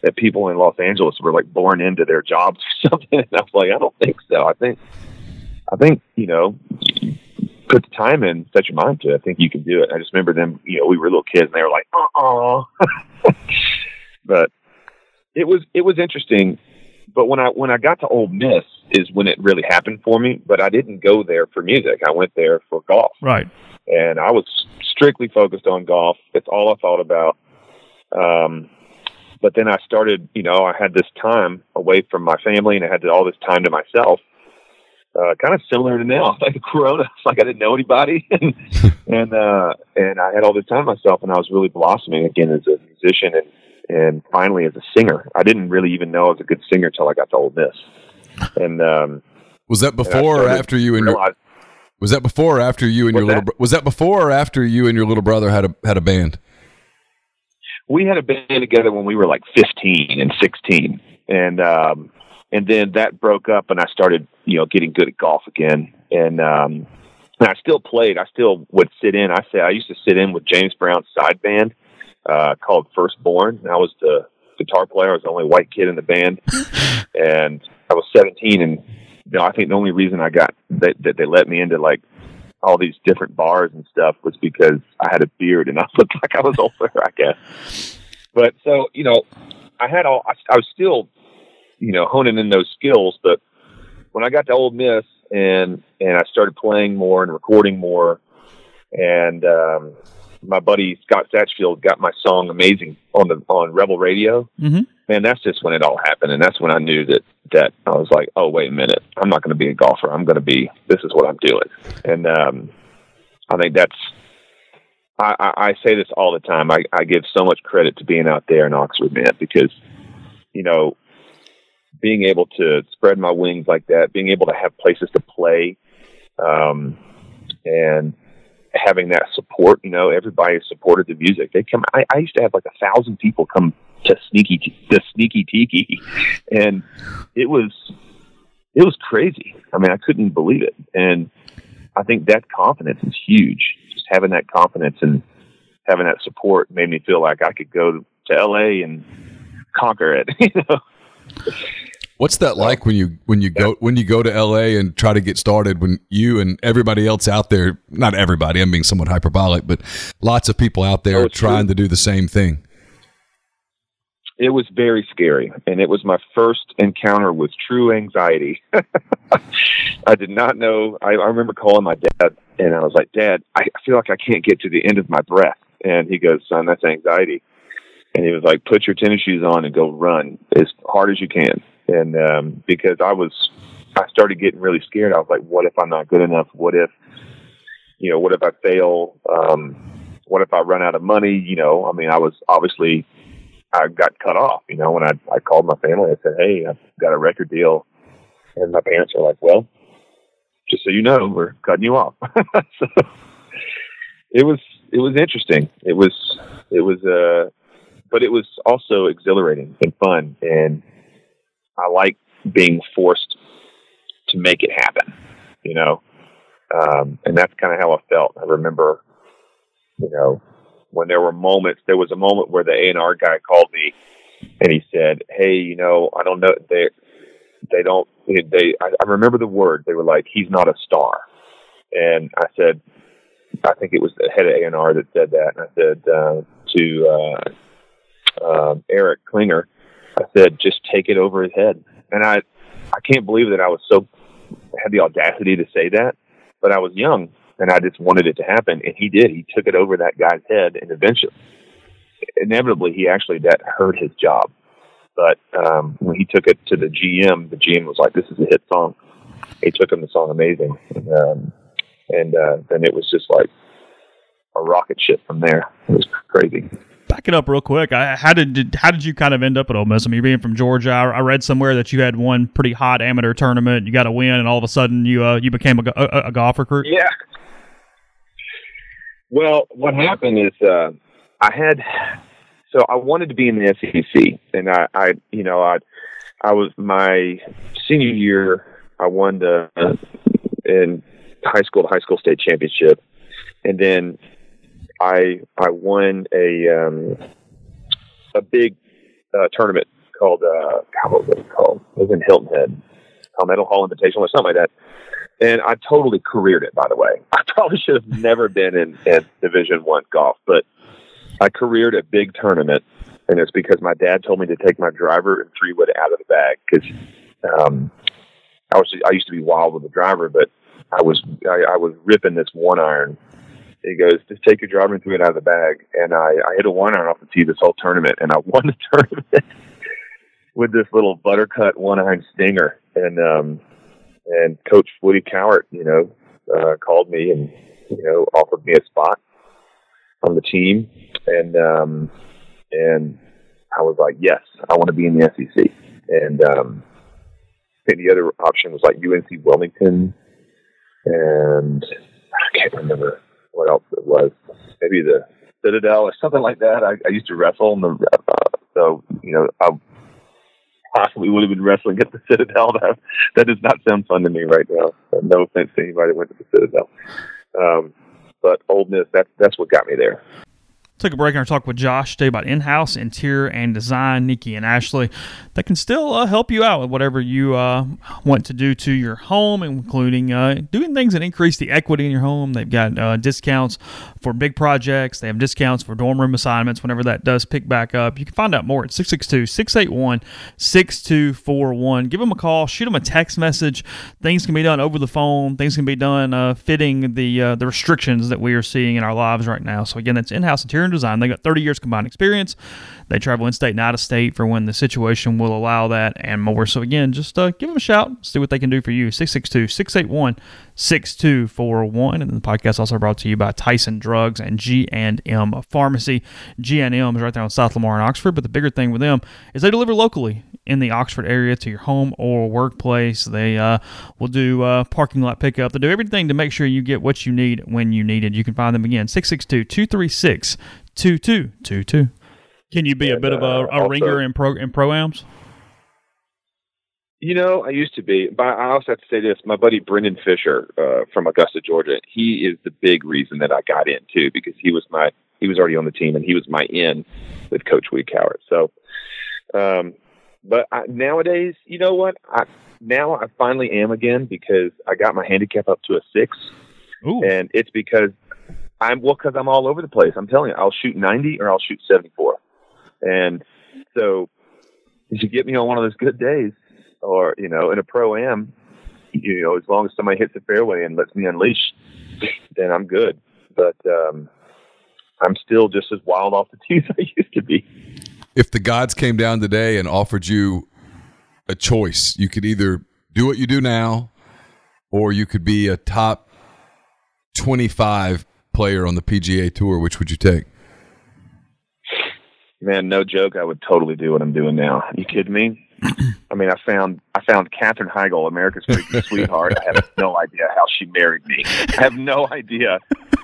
that people in Los Angeles were like born into their jobs or something. And I was like, I don't think so. I think I think you know. Put the time in, set your mind to it. I think you can do it. I just remember them, you know, we were little kids and they were like, uh uh but it was, it was interesting. But when I, when I got to Ole Miss is when it really happened for me, but I didn't go there for music. I went there for golf. Right. And I was strictly focused on golf. It's all I thought about. Um, but then I started, you know, I had this time away from my family and I had all this time to myself uh, kind of similar to now, like the Corona. It's like I didn't know anybody, and and uh, and I had all this time myself, and I was really blossoming again as a musician, and and finally as a singer. I didn't really even know I was a good singer until I got to Ole Miss. And um, was that before or after you and your was that before or after you and your little was that before or after you and your little brother had a had a band? We had a band together when we were like fifteen and sixteen, and um, and then that broke up and I started, you know, getting good at golf again. And, um, and I still played. I still would sit in. I say I used to sit in with James Brown's side band, uh, called Firstborn. And I was the guitar player. I was the only white kid in the band. and I was 17. And, you know, I think the only reason I got that, that they let me into like all these different bars and stuff was because I had a beard and I looked like I was older, I guess. But so, you know, I had all, I, I was still you know, honing in those skills. But when I got to Ole Miss and and I started playing more and recording more, and um, my buddy Scott Satchfield got my song "Amazing" on the on Rebel Radio. Mm-hmm. Man, that's just when it all happened, and that's when I knew that that I was like, oh wait a minute, I'm not going to be a golfer. I'm going to be. This is what I'm doing, and um, I think that's. I, I, I say this all the time. I, I give so much credit to being out there in Oxford, man, because you know being able to spread my wings like that, being able to have places to play, um, and having that support, you know, everybody supported the music. They come, I, I used to have like a thousand people come to sneaky, the sneaky tiki. And it was, it was crazy. I mean, I couldn't believe it. And I think that confidence is huge. Just having that confidence and having that support made me feel like I could go to LA and conquer it, you know? What's that like when you when you go when you go to LA and try to get started when you and everybody else out there not everybody I'm being somewhat hyperbolic but lots of people out there oh, trying true. to do the same thing. it was very scary, and it was my first encounter with true anxiety. I did not know. I, I remember calling my dad, and I was like, "Dad, I feel like I can't get to the end of my breath." And he goes, "Son, that's anxiety." And he was like, "Put your tennis shoes on and go run as hard as you can." And um, because I was, I started getting really scared. I was like, "What if I'm not good enough? What if, you know, what if I fail? Um, what if I run out of money? You know, I mean, I was obviously." I got cut off, you know, when I, I called my family, I said, Hey, I've got a record deal. And my parents are like, well, just so you know, we're cutting you off. so it was, it was interesting. It was, it was, uh, but it was also exhilarating and fun. And I like being forced to make it happen, you know? Um, and that's kind of how I felt. I remember, you know, when there were moments, there was a moment where the A&R guy called me and he said, Hey, you know, I don't know. They, they don't, they, I, I remember the word. They were like, he's not a star. And I said, I think it was the head of A&R that said that. And I said, uh, to, uh, uh, Eric Klinger, I said, just take it over his head. And I, I can't believe that I was so, had the audacity to say that, but I was young and I just wanted it to happen. And he did. He took it over that guy's head, and eventually, inevitably, he actually that hurt his job. But um, when he took it to the GM, the GM was like, "This is a hit song." He took him the song "Amazing," and, um, and uh, then it was just like a rocket ship from there. It was crazy back it up real quick. I, how did, did, how did you kind of end up at Ole Miss? I mean, you're being from Georgia. I, I, read somewhere that you had one pretty hot amateur tournament. You got a win, and all of a sudden you uh, you became a, a, a golf recruit. Yeah, well, what happened is uh, I had so I wanted to be in the SEC, and I, I you know, I I was my senior year. I won the uh, in high school the high school state championship, and then I I won a um, a big uh, tournament called uh, what was it called? It was in Hilton Head, Palmetto Hall Invitational or something like that and I totally careered it. By the way, I probably should have never been in, in Division One golf, but I careered a big tournament, and it's because my dad told me to take my driver and three wood out of the bag because um, I was I used to be wild with the driver, but I was I, I was ripping this one iron. He goes, just take your driver and three it out of the bag, and I, I hit a one iron off the tee this whole tournament, and I won the tournament with this little buttercut one iron stinger, and um, and Coach Woody Cowart, you know, uh, called me and you know offered me a spot on the team, and um, and I was like, yes, I want to be in the SEC. And um, think the other option was like UNC Wilmington, and I can't remember what else it was. Maybe the Citadel or something like that. I, I used to wrestle, in the, uh, so you know, I possibly would have been wrestling at the Citadel. That, that does not sound fun to me right now. No offense to anybody that went to the Citadel. Um, but Ole Miss, that's that's what got me there. Took a break and talk with Josh today about in-house interior and design. Nikki and Ashley that can still uh, help you out with whatever you uh, want to do to your home, including uh, doing things that increase the equity in your home. They've got uh, discounts for big projects. They have discounts for dorm room assignments whenever that does pick back up. You can find out more at 662-681-6241. Give them a call. Shoot them a text message. Things can be done over the phone. Things can be done uh, fitting the uh, the restrictions that we are seeing in our lives right now. So again, that's in-house interior design. They got 30 years combined experience. They travel in state and out of state for when the situation will allow that and more. So again, just uh, give them a shout, see what they can do for you. 662-681-6241. And the podcast also brought to you by Tyson Drugs and G&M Pharmacy. G&M is right there on South Lamar in Oxford, but the bigger thing with them is they deliver locally in the Oxford area to your home or workplace. They uh, will do uh, parking lot pickup. They do everything to make sure you get what you need when you need it. You can find them again, 662 236 2222. Can you be and, a bit of a, a also, ringer in pro in proams? You know, I used to be, but I also have to say this: my buddy Brendan Fisher uh, from Augusta, Georgia, he is the big reason that I got in too, because he was my he was already on the team and he was my in with Coach Woody Cowart. So, um, but I, nowadays, you know what? I, now I finally am again because I got my handicap up to a six, Ooh. and it's because I'm well because I'm all over the place. I'm telling you, I'll shoot 90 or I'll shoot 74, and So if you get me on one of those good days, or you know, in a pro am, you know, as long as somebody hits the fairway and lets me unleash, then I'm good. But um, I'm still just as wild off the tees as I used to be. If the gods came down today and offered you a choice, you could either do what you do now, or you could be a top 25 player on the PGA Tour. Which would you take? Man, no joke. I would totally do what I'm doing now. you kidding me? I mean, I found I found Katherine Heigl, America's freaking sweetheart. I have no idea how she married me. I have no idea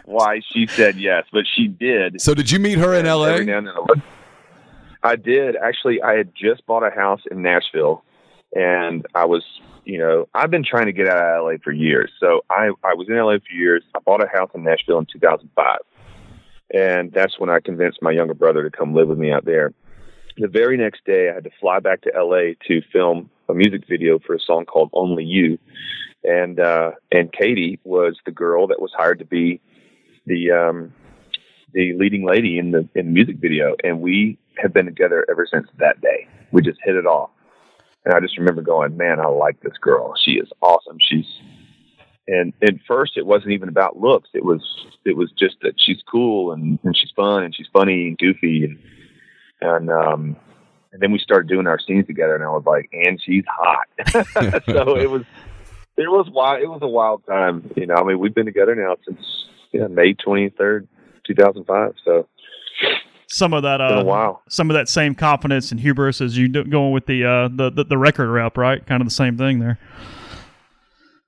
why she said yes, but she did. So, did you meet her in L.A.? every now and then I did actually. I had just bought a house in Nashville, and I was, you know, I've been trying to get out of LA for years. So I I was in LA for years. I bought a house in Nashville in 2005, and that's when I convinced my younger brother to come live with me out there. The very next day, I had to fly back to LA to film a music video for a song called "Only You," and uh, and Katie was the girl that was hired to be the um, the leading lady in the in the music video, and we have been together ever since that day. We just hit it off, and I just remember going, "Man, I like this girl. She is awesome. She's." And at first, it wasn't even about looks. It was it was just that she's cool and, and she's fun and she's funny and goofy and and um and then we started doing our scenes together, and I was like, "And she's hot." so it was it was wild. It was a wild time. You know, I mean, we've been together now since yeah, May twenty third, two thousand five. So Some of that, uh, while. some of that same confidence and hubris as you do, going with the, uh, the the the record rep, right? Kind of the same thing there.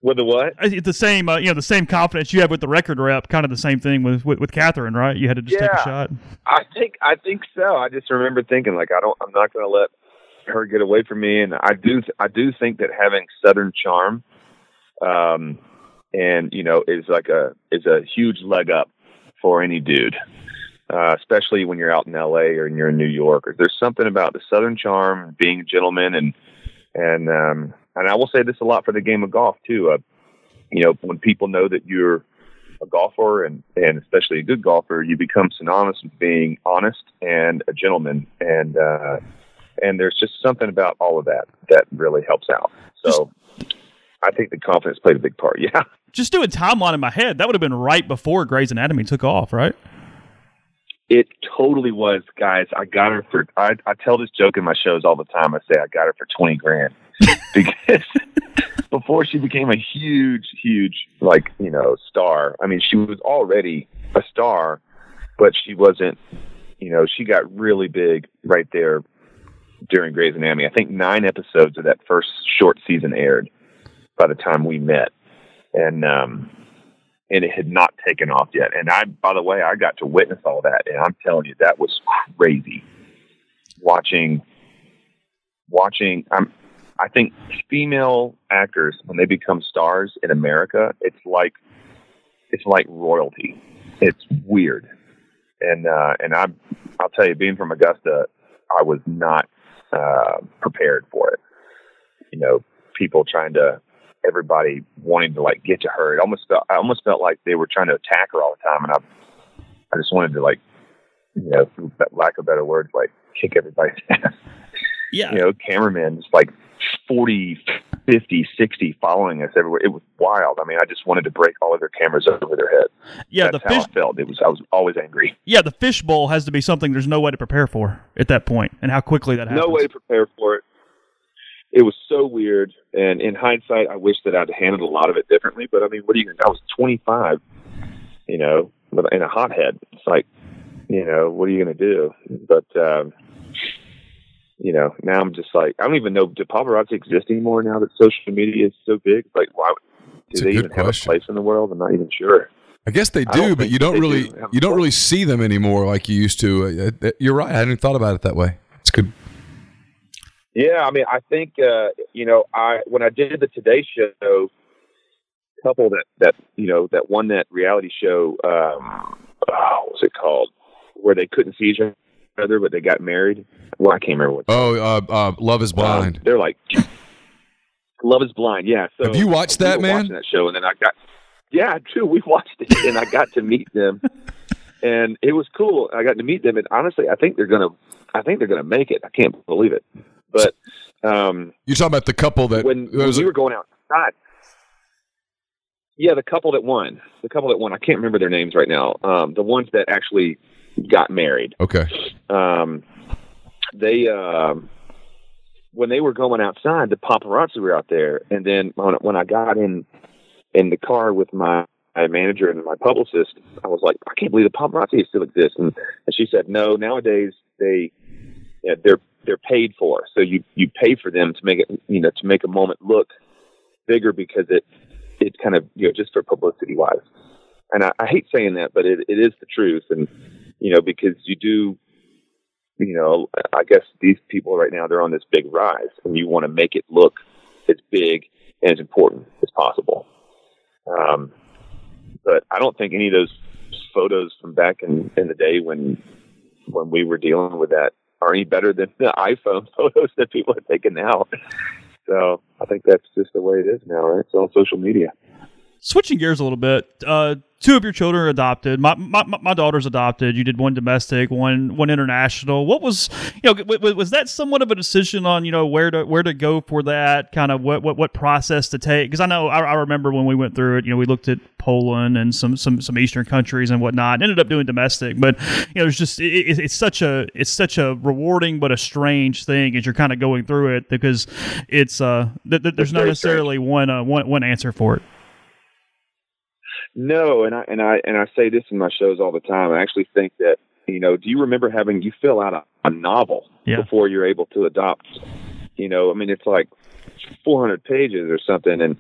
With the what? Uh, It's the same, uh, you know, the same confidence you have with the record rep. Kind of the same thing with with, with Katherine, right? You had to just take a shot. I think I think so. I just remember thinking like I don't. I'm not going to let her get away from me, and I do. I do think that having Southern charm, um, and you know, is like a is a huge leg up for any dude. Uh, especially when you're out in LA or you're in New York, or there's something about the Southern charm, being a gentleman, and and um, and I will say this a lot for the game of golf too. Uh, you know, when people know that you're a golfer and, and especially a good golfer, you become synonymous with being honest and a gentleman. And, uh, and there's just something about all of that that really helps out. So I think the confidence played a big part. Yeah. Just doing timeline in my head, that would have been right before Grey's Anatomy took off, right? It totally was, guys. I got her for, I, I tell this joke in my shows all the time. I say I got her for 20 grand because before she became a huge, huge, like, you know, star, I mean, she was already a star, but she wasn't, you know, she got really big right there during Grey's Anatomy. I think nine episodes of that first short season aired by the time we met. And, um, and it had not taken off yet. And I, by the way, I got to witness all that, and I'm telling you, that was crazy. Watching, watching. I'm, I think female actors when they become stars in America, it's like, it's like royalty. It's weird, and uh, and I, I'll tell you, being from Augusta, I was not uh, prepared for it. You know, people trying to everybody wanting to like get to her. It almost felt I almost felt like they were trying to attack her all the time, and I I just wanted to like you know, for lack of better words, like kick everybody's ass. Yeah. You know, cameramen just like 40, 50, 60 following us everywhere. It was wild. I mean, I just wanted to break all of their cameras over their head. Yeah, That's the how fish. I felt. It was I was always angry. Yeah, the fishbowl has to be something there's no way to prepare for at that point, and how quickly that happens. No way to prepare for it. It was so weird, and in hindsight, I wish that I'd handled a lot of it differently. But I mean, what are you? gonna I was 25, you know, in a hothead. It's like, you know, what are you going to do? But um, you know, now I'm just like, I don't even know. Do paparazzi exist anymore now that social media is so big? Like, why? Do they even have a place in the world? I'm not even sure. I guess they do, but you don't really do you don't really see them anymore like you used to. Uh, uh, You're right. I hadn't thought about it that way. It's good. Yeah, I mean, I think uh, you know, I when I did the Today Show, couple that that you know that one that reality show, um, oh, what was it called, where they couldn't see each other but they got married. Well, I can't remember what. Oh, uh, uh, Love is Blind. Um, they're like Love is Blind. Yeah. So Have you watched we that, were man? Watching that show, and then I got. Yeah, true. We watched it, and I got to meet them, and it was cool. I got to meet them, and honestly, I think they're going to I think they're to make it. I can't believe it. But um, You're talking about the couple that when, when we were going outside, yeah, the couple that won, the couple that won. I can't remember their names right now. Um, the ones that actually got married. okay. Um, they um, when they were going outside, the paparazzi were out there, and then when, when I got in in the car with my my manager and my publicist, I was like, I can't believe the paparazzi still exists. And, and she said, No, nowadays they yeah, they're they're paid for, so you you pay for them to make it you know to make a moment look bigger because it it kind of you know just for publicity wise. And I, I hate saying that, but it, it is the truth, and you know because you do you know, I guess these people right now they're on this big rise, and you want to make it look as big and as important as possible. Um, but I don't think any of those photos from back in, in the day when when we were dealing with that are any better than the iPhone photos that people are taking now. So I think that's just the way it is now, right? It's on social media. Switching gears a little bit, uh, two of your children are adopted. My, my my daughter's adopted. You did one domestic, one one international. What was you know w- w- was that somewhat of a decision on you know where to where to go for that kind of what what, what process to take? Because I know I, I remember when we went through it. You know, we looked at Poland and some some some Eastern countries and whatnot. And ended up doing domestic, but you know, it's just it, it, it's such a it's such a rewarding but a strange thing as you're kind of going through it because it's uh th- th- there's It's not necessarily one uh, one one answer for it. No, and I and I and I say this in my shows all the time. I actually think that you know, do you remember having you fill out a, a novel Yeah. before you're able to adopt? You know, I mean, it's like 400 pages or something, and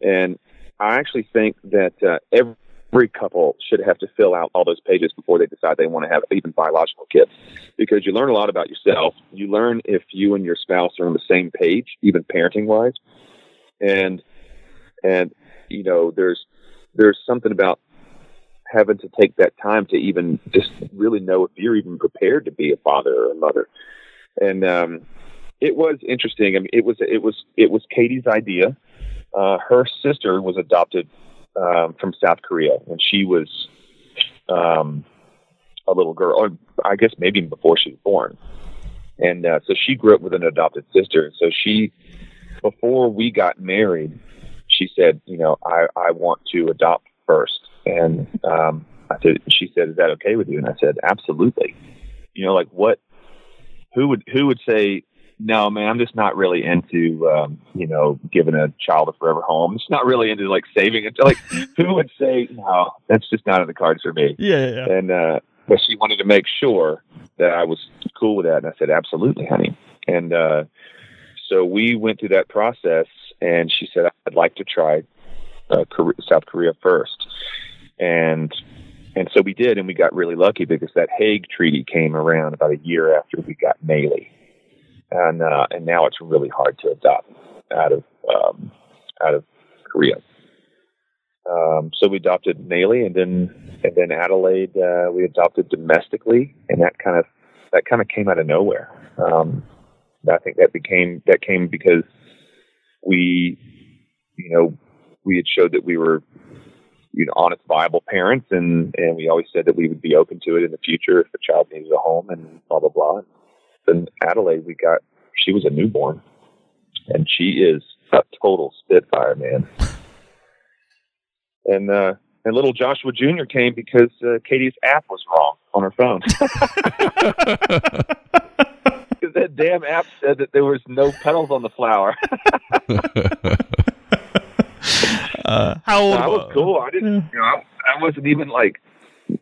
and I actually think that uh, every couple should have to fill out all those pages before they decide they want to have even biological kids, because you learn a lot about yourself. You learn if you and your spouse are on the same page, even parenting wise, and and you know, there's there's something about having to take that time to even just really know if you're even prepared to be a father or a mother. And um, it was interesting. I mean, it was it was it was Katie's idea. Uh, her sister was adopted um, from South Korea when she was um, a little girl, or I guess maybe even before she was born. And uh, so she grew up with an adopted sister. So she, before we got married, she said, you know, I, I want to adopt first. And um, I said, she said, is that okay with you? And I said, absolutely. You know, like what, who would, who would say, no, man, I'm just not really into, um, you know, giving a child a forever home. It's not really into like saving it. Like, who would say, no, that's just not in the cards for me. Yeah, yeah, yeah. And, uh, but she wanted to make sure that I was cool with that. And I said, absolutely, honey. And, uh, so we went through that process and she said, I'd like to try uh, Korea, South Korea first. And, and so we did, and we got really lucky because that Hague Treaty came around about a year after we got Naleigh, and uh, and now it's really hard to adopt out of um, out of Korea. Um, so we adopted Naleigh, and then and then Adelaide uh, we adopted domestically, and that kind of that kind of came out of nowhere. Um, I think that became that came because we, you know, we had showed that we were, you know, honest, viable parents, and and we always said that we would be open to it in the future if a child needed a home, and blah blah blah. Then Adelaide, we got she was a newborn, and she is a total spitfire, man. And uh, and little Joshua Jr. came because uh, Katie's app was wrong on her phone. Because that damn app said that there was no petals on the flower. Uh, how old? I was cool. I didn't. You know, I, I wasn't even like,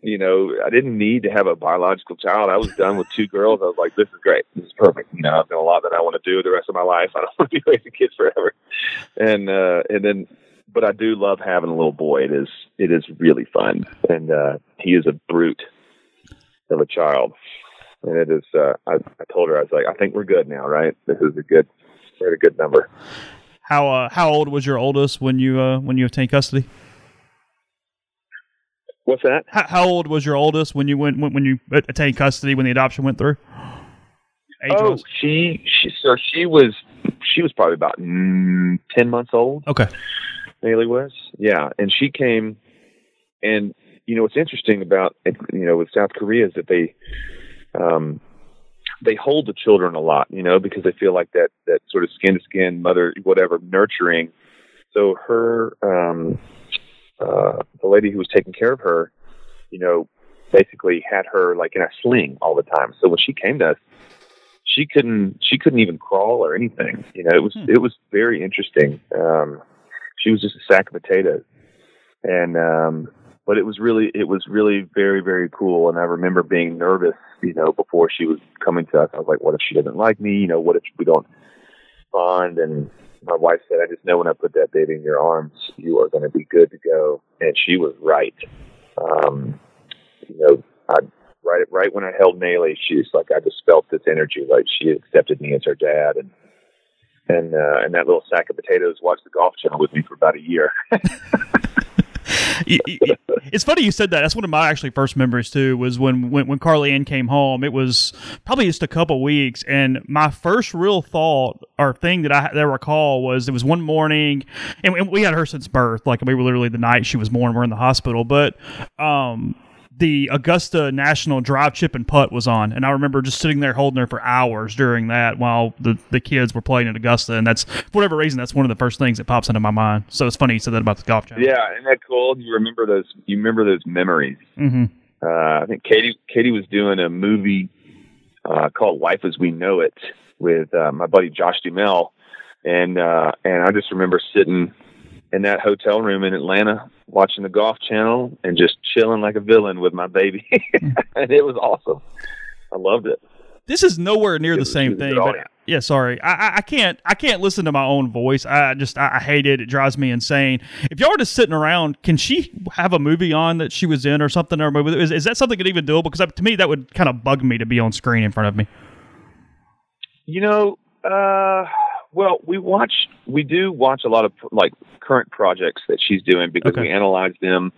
you know, I didn't need to have a biological child. I was done with two girls. I was like, this is great. This is perfect. You know, I've got a lot that I want to do the rest of my life. I don't want to be raising kids forever. And uh, and then, but I do love having a little boy. It is it is really fun, and uh, he is a brute of a child. And it is. Uh, I, I told her I was like, I think we're good now, right? This is a good. We're at a good number. How uh, how old was your oldest when you uh, when you obtained custody? What's that? How, how old was your oldest when you went when, when you attained custody when the adoption went through? Age oh, was? she she so she was she was probably about mm, ten months old. okay. Naleigh was, yeah, and she came, and you know what's interesting about you know with South Korea is that they, um, they hold the children a lot, you know, because they feel like that that sort of skin to skin mother whatever nurturing. So her um uh the lady who was taking care of her, you know, basically had her like in a sling all the time. So when she came to us, she couldn't she couldn't even crawl or anything. You know, it was it was very interesting. Um she was just a sack of potatoes. And um but it was really it was really very very cool. And i remember being nervous you know before she was coming to us. I was like what if she doesn't like me? You know what if we don't bond? And my wife said i just know when i put that baby in your arms you are going to be good to go. And she was right. Um you know i right right when i held Naleigh, she's like i just felt this energy like she accepted me as her dad. And and uh, and that little sack of potatoes watched the golf channel with me for about a year it's funny you said that. That's one of my actually first memories too. Was when when when Carly Ann came home. It was probably just a couple weeks, and my first real thought or thing that I that I recall was it was one morning, and we had her since birth. Like we were literally the night she was born. We're in the hospital, but um the Augusta National Drive Chip and Putt was on, and I remember just sitting there holding her for hours during that while the, the kids were playing at Augusta, and that's for whatever reason that's one of the first things that pops into my mind. So it's funny you said that about the golf channel. Yeah, isn't that cool? You remember those? You remember those memories? Mm-hmm. Uh, I think Katie Katie was doing a movie uh, called Life as We Know It with uh, my buddy Josh Duhamel, and uh, and I just remember sitting in that hotel room in Atlanta watching the golf channel and just chilling like a villain with my baby. and it was awesome. I loved it. This is nowhere near the same thing, but yeah, sorry, I, I can't I can't listen to my own voice. I just I hate it. It drives me insane. If y'all were just sitting around, can she have a movie on that she was in or something? Or is, is that something that even doable? Because to me, that would kind of bug me to be on screen in front of me. You know, uh, well, we watch, we do watch a lot of like current projects that she's doing because okay. we analyze them.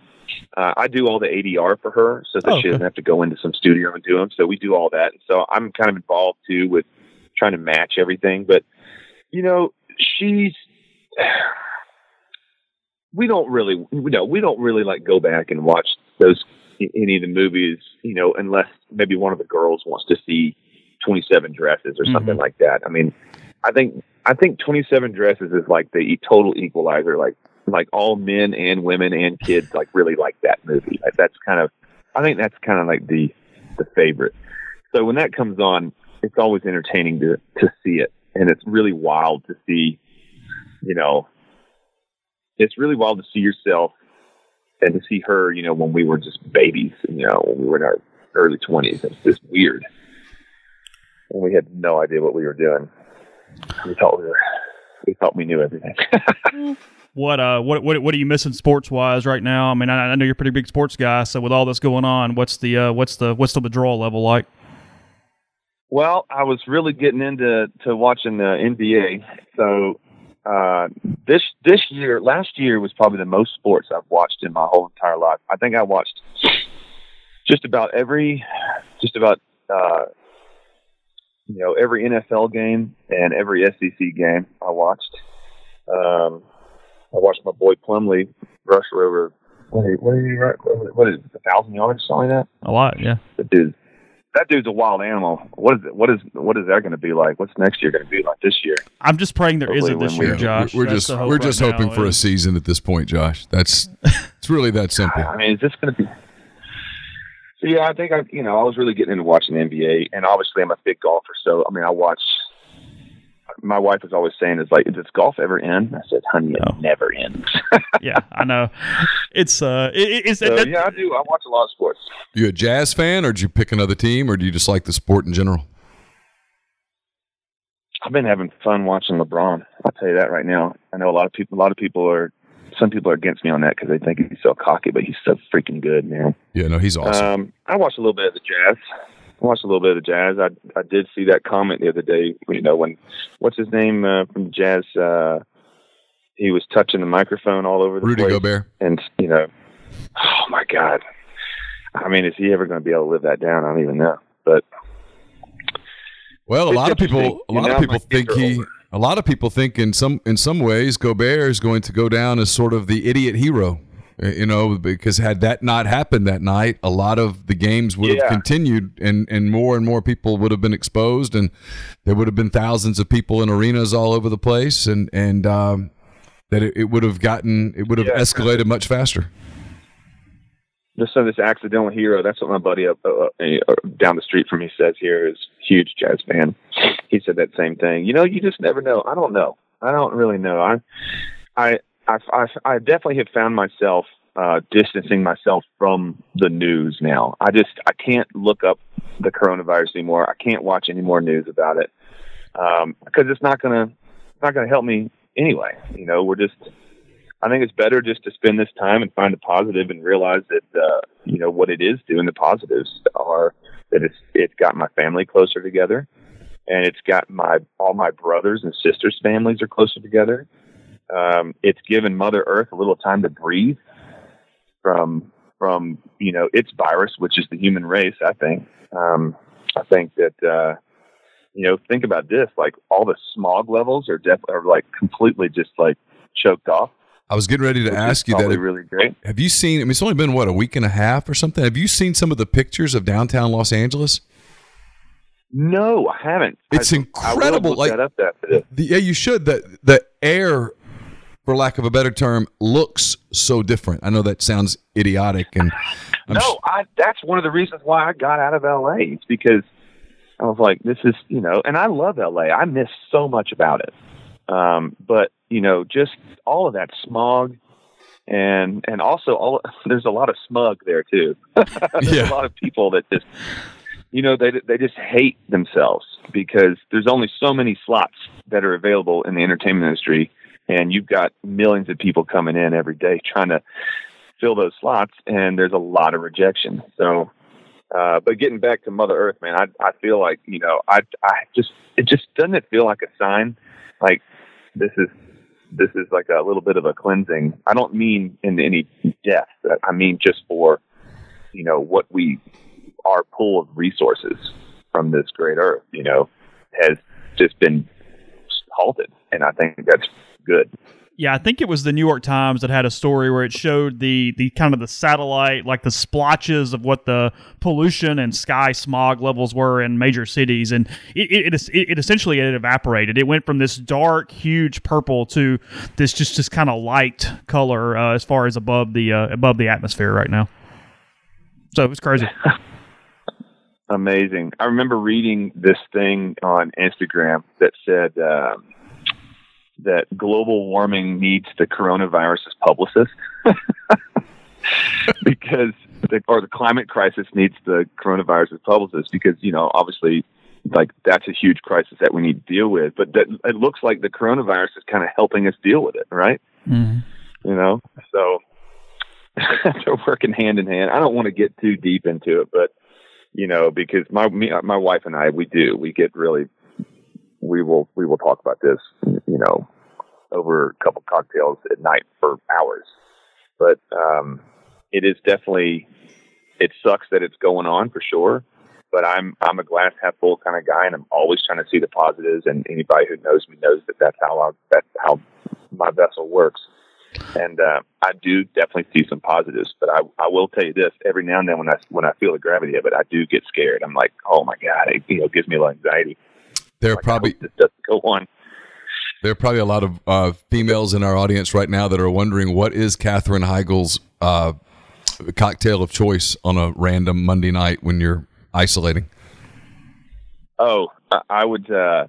Uh, I do all the ADR for her so that oh, okay. she doesn't have to go into some studio and do them. So we do all that. And so I'm kind of involved too with trying to match everything. But you know, she's. We don't really, you know, we don't really like go back and watch those any of the movies, you know, unless maybe one of the girls wants to see 27 dresses or something mm-hmm. like that. I mean, I think I think 27 dresses is like the total equalizer. Like like all men and women and kids like really like that movie. Like that's kind of I think that's kind of like the the favorite. So when that comes on, it's always entertaining to to see it, and it's really wild to see. You know, it's really wild to see yourself and to see her. You know, when we were just babies. You know, when we were in our early 20s. It's just weird. And we had no idea what we were doing we thought we were we thought we knew everything. what uh what what what are you missing sports wise right now? I mean, I, I, know you're a pretty big sports guy, so with all this going on, what's the uh, what's the what's the withdrawal level like? Well, I was really getting into to watching the NBA, so uh, this this year, last year was probably the most sports I've watched in my whole entire life. I think I watched just about every, just about uh, you know every NFL game and every SEC game I watched. Um, I watched my boy Plumlee rush for over what did, what did he what is it, a thousand yards or something like that? A lot, yeah. That dude, that dude's a wild animal. What is it? What is what is that going to be like? What's next year going to be like this year? I'm just praying there not this year, Josh. We're, just we're just right hoping now, for a season at this point, Josh. That's it's really that simple. I mean, is this going to be? So yeah, I think I, you know, I was really getting into watching the NBA, and obviously I'm a big golfer. So I mean, I watch. My wife was always saying, "Is like, does golf ever end?" I said, "Honey, it never ends." yeah, I know. It's uh, it, it's so, yeah, I do. I watch a lot of sports. You a jazz fan, or did you pick another team, or do you just like the sport in general? I've been having fun watching LeBron. I'll tell you that right now. I know a lot of people. A lot of people are some people are against me on that because they think he's so cocky, but he's so freaking good, man. Yeah, no, he's awesome. Um, I watched a little bit of the Jazz. I watched a little bit of the Jazz. I I did see that comment the other day. You know, when what's his name uh, from the Jazz? Uh, he was touching the microphone all over the Rudy place. Gobert. And you know, oh my God. I mean, is he ever going to be able to live that down? I don't even know. But well, a lot of people, a lot of people think he. Over a lot of people think in some in some ways Gobert is going to go down as sort of the idiot hero Uh, You know, because had that not happened that night, a lot of the games would have continued, and and more and more people would have been exposed, and there would have been thousands of people in arenas all over the place, and and um, that it, it would have gotten it would have Yeah. escalated much faster. Just so this accidental hero, that's what my buddy up uh, uh, down the street from me says here is huge jazz fan. He said that same thing. You know, you just never know. I don't know. I don't really know. I, I, I, I, I definitely have found myself uh, distancing myself from the news now. I just I can't look up the coronavirus anymore. I can't watch any more news about it um, because it's not gonna not gonna help me anyway. You know, we're just I think it's better just to spend this time and find the positive and realize that uh, you know what it is doing. The positives are that it's it's got my family closer together, and it's got my all my brothers and sisters' families are closer together. Um, it's given Mother Earth a little time to breathe from from you know its virus, which is the human race. I think. Um, I think that uh, you know think about this: like all the smog levels are def- are like completely just like choked off. I was getting ready to which ask you that. Have, really great. have you seen? I mean, it's only been what a week and a half or something. Have you seen some of the pictures of downtown Los Angeles? No, I haven't. It's I, incredible, I like- that up after. The, yeah, you should. The the air, for lack of a better term, looks so different. I know that sounds idiotic, and I'm no, I, that's one of the reasons why I got out of LA. It's because I was like, this is, you know, and I love LA. I miss so much about it. Um, but you know, just all of that smog, and and also all there's a lot of smug there too. there's Yeah. a lot of people that just, you know, they they just hate themselves because there's only so many slots that are available in the entertainment industry, and you've got millions of people coming in every day trying to fill those slots, and there's a lot of rejection. So, uh, but getting back to Mother Earth, man, I I feel like you know I I just it just doesn't it feel like a sign, like this is this is like a little bit of a cleansing. I don't mean in any death. I mean just for you know what we our pool of resources from this great Earth, you know, has just been halted, and I think that's good. Yeah, I think it was the New York Times that had a story where it showed the the kind of the satellite, like the splotches of what the pollution and sky smog levels were in major cities, and it it, it, it essentially had evaporated. It went from this dark, huge purple to this just just kind of light color uh, as far as above the uh, above the atmosphere right now. So it was crazy. amazing. I remember reading this thing on Instagram that said um, that global warming needs the coronavirus as publicist. Because the, or the climate crisis needs the coronavirus as publicist because you know obviously like that's a huge crisis that we need to deal with. But that it looks like the coronavirus is kind of helping us deal with it right? Mhm. you know? So they're working hand in hand. I don't want to get too deep into it but you know because my me, my wife and i we do. We get really we will we will talk about this you know over a couple cocktails at night for hours but um it is definitely it sucks that it's going on for sure but i'm i'm a glass half full kind of guy and i'm always trying to see the positives and anybody who knows me knows that that's how I, that's how my vessel works and uh, I do definitely see some positives. But I, I will tell you this: every now and then, when I when I feel the gravity of it, I do get scared. I'm like, oh my god, it you know gives me a little anxiety. there are Like, probably this doesn't go on. There are probably a lot of uh, females in our audience right now that are wondering what is Katherine Heigl's uh, cocktail of choice on a random Monday night when you're isolating. Oh, I, I would. Uh,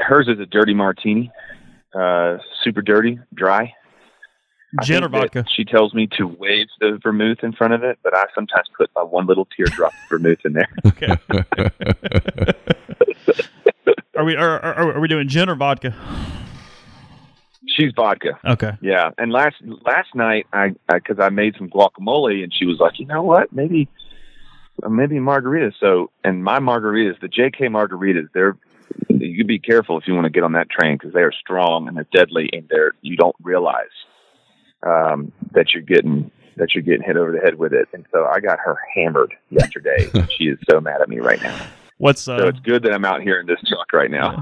hers is a dirty martini, uh, super dirty, dry. Gin or vodka? She tells me to wave the vermouth in front of it, but I sometimes put uh, one little teardrop of vermouth in there. Okay. are we are, are, are we doing gin or vodka? She's vodka. Okay. Yeah, and last last night I because I, made some guacamole and she was like, you know what, maybe maybe margarita. So and my margaritas, the JK margaritas, they're you be careful if you want to get on that train because they are strong and they're deadly and they're you don't realize um, that you're getting that you're getting hit over the head with it. And so I got her hammered yesterday. she is so mad at me right now. What's So uh, it's good that I'm out here in this truck right now.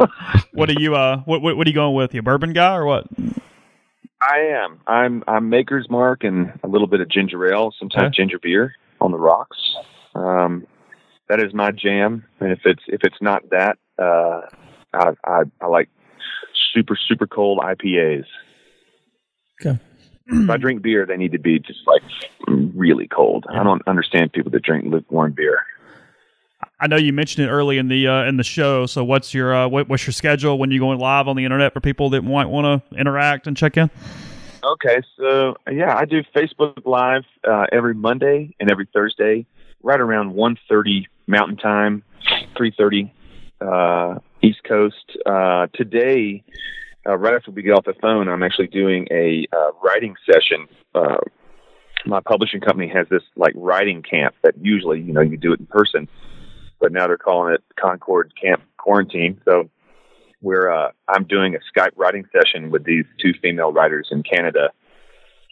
what are you uh what, what what are you going with? You a bourbon guy or what? I am. I'm I'm Maker's Mark and a little bit of ginger ale, sometimes Okay. ginger beer on the rocks. Um, that is my jam. And if it's if it's not that, uh, I, I I like super super cold IPAs. Okay. if I drink beer, they need to be just like really cold. I don't understand people that drink lukewarm beer. I know you mentioned it early in the uh, in the show. So what's your uh, what, what's your schedule when you're going live on the internet for people that might want to interact and check in? Okay, so yeah, I do Facebook Live uh, every Monday and every Thursday, right around 1.30 Mountain Time, 3.30 uh, East Coast. Uh, today, uh, right after we get off the phone, I'm actually doing a writing session. My publishing company has this like writing camp that usually, you know, you do it in person, but now they're calling it Concord Camp Quarantine. So we're uh, I'm doing a Skype writing session with these two female writers in Canada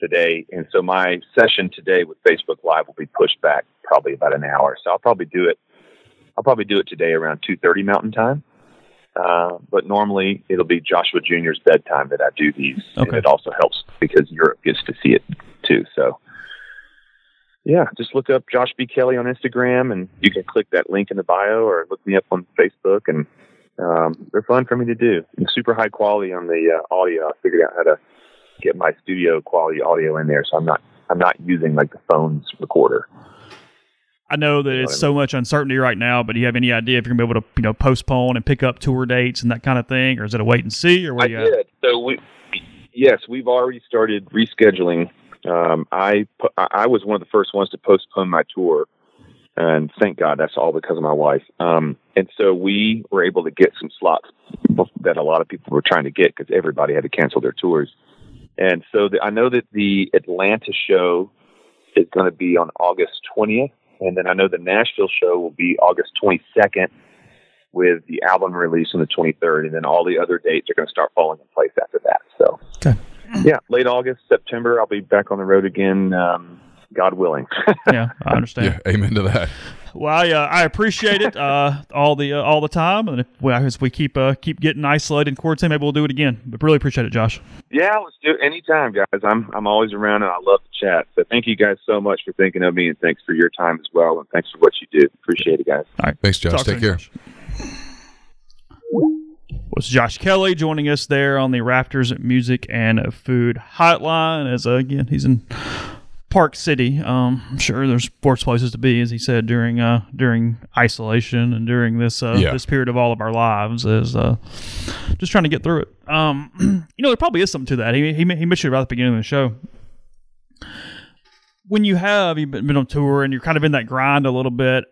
today, and so my session today with Facebook Live will be pushed back probably about an hour. So I'll probably do it. I'll probably do it today around two thirty Mountain Time. Uh, but normally it'll be Joshua Jr.'s bedtime that I do these, and Okay. it also helps because Europe gets to see it too. So. Yeah, just look up Josh B. Kelley on Instagram, and you can click that link in the bio, or look me up on Facebook, and um, they're fun for me to do. And super high quality on the uh, audio. I figured out how to get my studio quality audio in there, so I'm not I'm not using like the phone's recorder. I know that it's so much uncertainty right now, but do you have any idea if you're gonna be able to you know postpone and pick up tour dates and that kind of thing, or is it a wait and see, or what I do you at? did. So we, yes, we've already started rescheduling. Um, I I was one of the first ones to postpone my tour, and thank God that's all because of my wife. Um, and so we were able to get some slots that a lot of people were trying to get because everybody had to cancel their tours. And so the, I know that the Atlanta show is going to be on August 20th, and then I know the Nashville show will be August 22nd with the album release on the 23rd, and then all the other dates are going to start falling in place after that. So, Okay. Yeah, late August, September, I'll be back on the road again, um, God willing. Yeah, I understand. Yeah, amen to that. Well, I, uh, I appreciate it uh, all the uh, all the time, and if, well, as we keep uh, keep getting isolated in quarantine, maybe we'll do it again. But really appreciate it, Josh. yeah, let's do it anytime, guys. I'm I'm always around, and I love to chat. So, thank you guys so much for thinking of me, and thanks for your time as well, and thanks for what you do. Appreciate it, guys. All right, Thanks, Josh. Talk Take soon, care. Josh. Was Josh Kelley joining us there on the Rafters Music and Food Hotline? As uh, again, he's in Park City. Um, I'm sure there's worse places to be, as he said during uh, during isolation and during this uh, Yeah. this period of all of our lives, is uh, just trying to get through it. Um, you know, there probably is something to that. He he, he mentioned it right at the beginning of the show when you have you've been been on tour and you're kind of in that grind a little bit,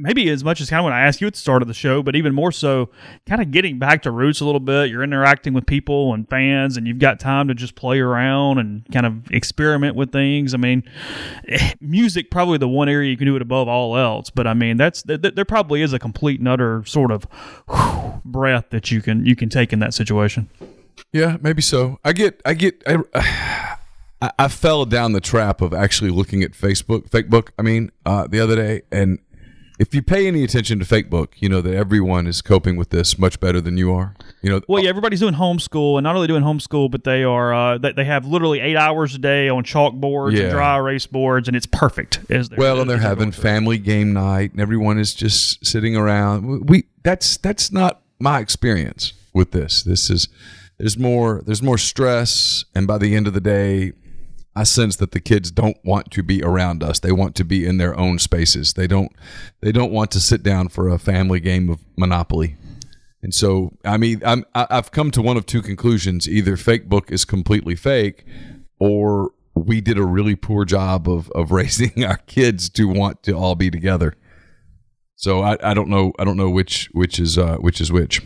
maybe as much as kind of when I asked you at the start of the show, but even more so, kind of getting back to roots a little bit. You're interacting with people and fans, and you've got time to just play around and kind of experiment with things. I mean, music probably the one area you can do it above all else. But I mean, that's th- th- there probably is a complete and utter sort of breath that you can you can take in that situation. Yeah, maybe so. I get, I get, I, I, I fell down the trap of actually looking at Facebook, Facebook. I mean, uh, the other day, and if you pay any attention to Facebook, you know that everyone is coping with this much better than you are. You know, Well, yeah, everybody's doing homeschool, and not only doing homeschool, but they are uh, they, they have literally eight hours a day on chalkboards Yeah. and dry erase boards, and it's perfect. As well, and they're having family game night, and everyone is just sitting around. We that's that's not my experience with this. This is there's more there's more stress, and by the end of the day, I sense that the kids don't want to be around us. They want to be in their own spaces. They don't they don't want to sit down for a family game of Monopoly. And so, I mean, I'm, I've come to one of two conclusions: either fake book is completely fake, or we did a really poor job of of raising our kids to want to all be together. So I, I don't know I don't know which which is uh, which is which.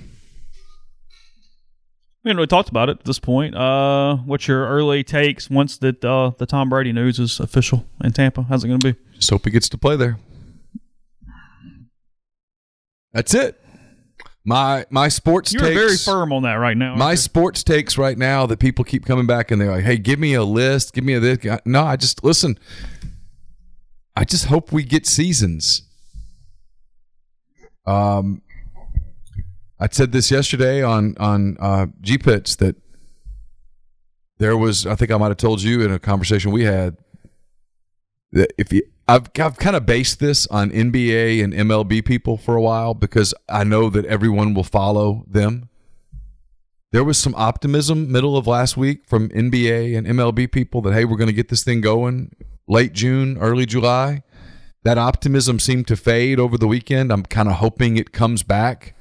We haven't really talked about it at this point. Uh, what's your early takes once that uh, the Tom Brady news is official in Tampa? How's it going to be? Just hope he gets to play there. That's it. My my sports You're takes, very firm on that right now. My you? sports takes right now that people keep coming back and they're like, "Hey, give me a list, give me a this." No, I just listen. I just hope we get seasons. Um, I said this yesterday on on uh, G Pits that there was I think I might have told you in a conversation we had that if you I've I've kind of based this on NBA and MLB people for a while because I know that everyone will follow them. There was some optimism middle of last week from NBA and MLB people that hey, we're going to get this thing going late June, early July. That optimism seemed to fade over the weekend. I'm kind of hoping it comes back.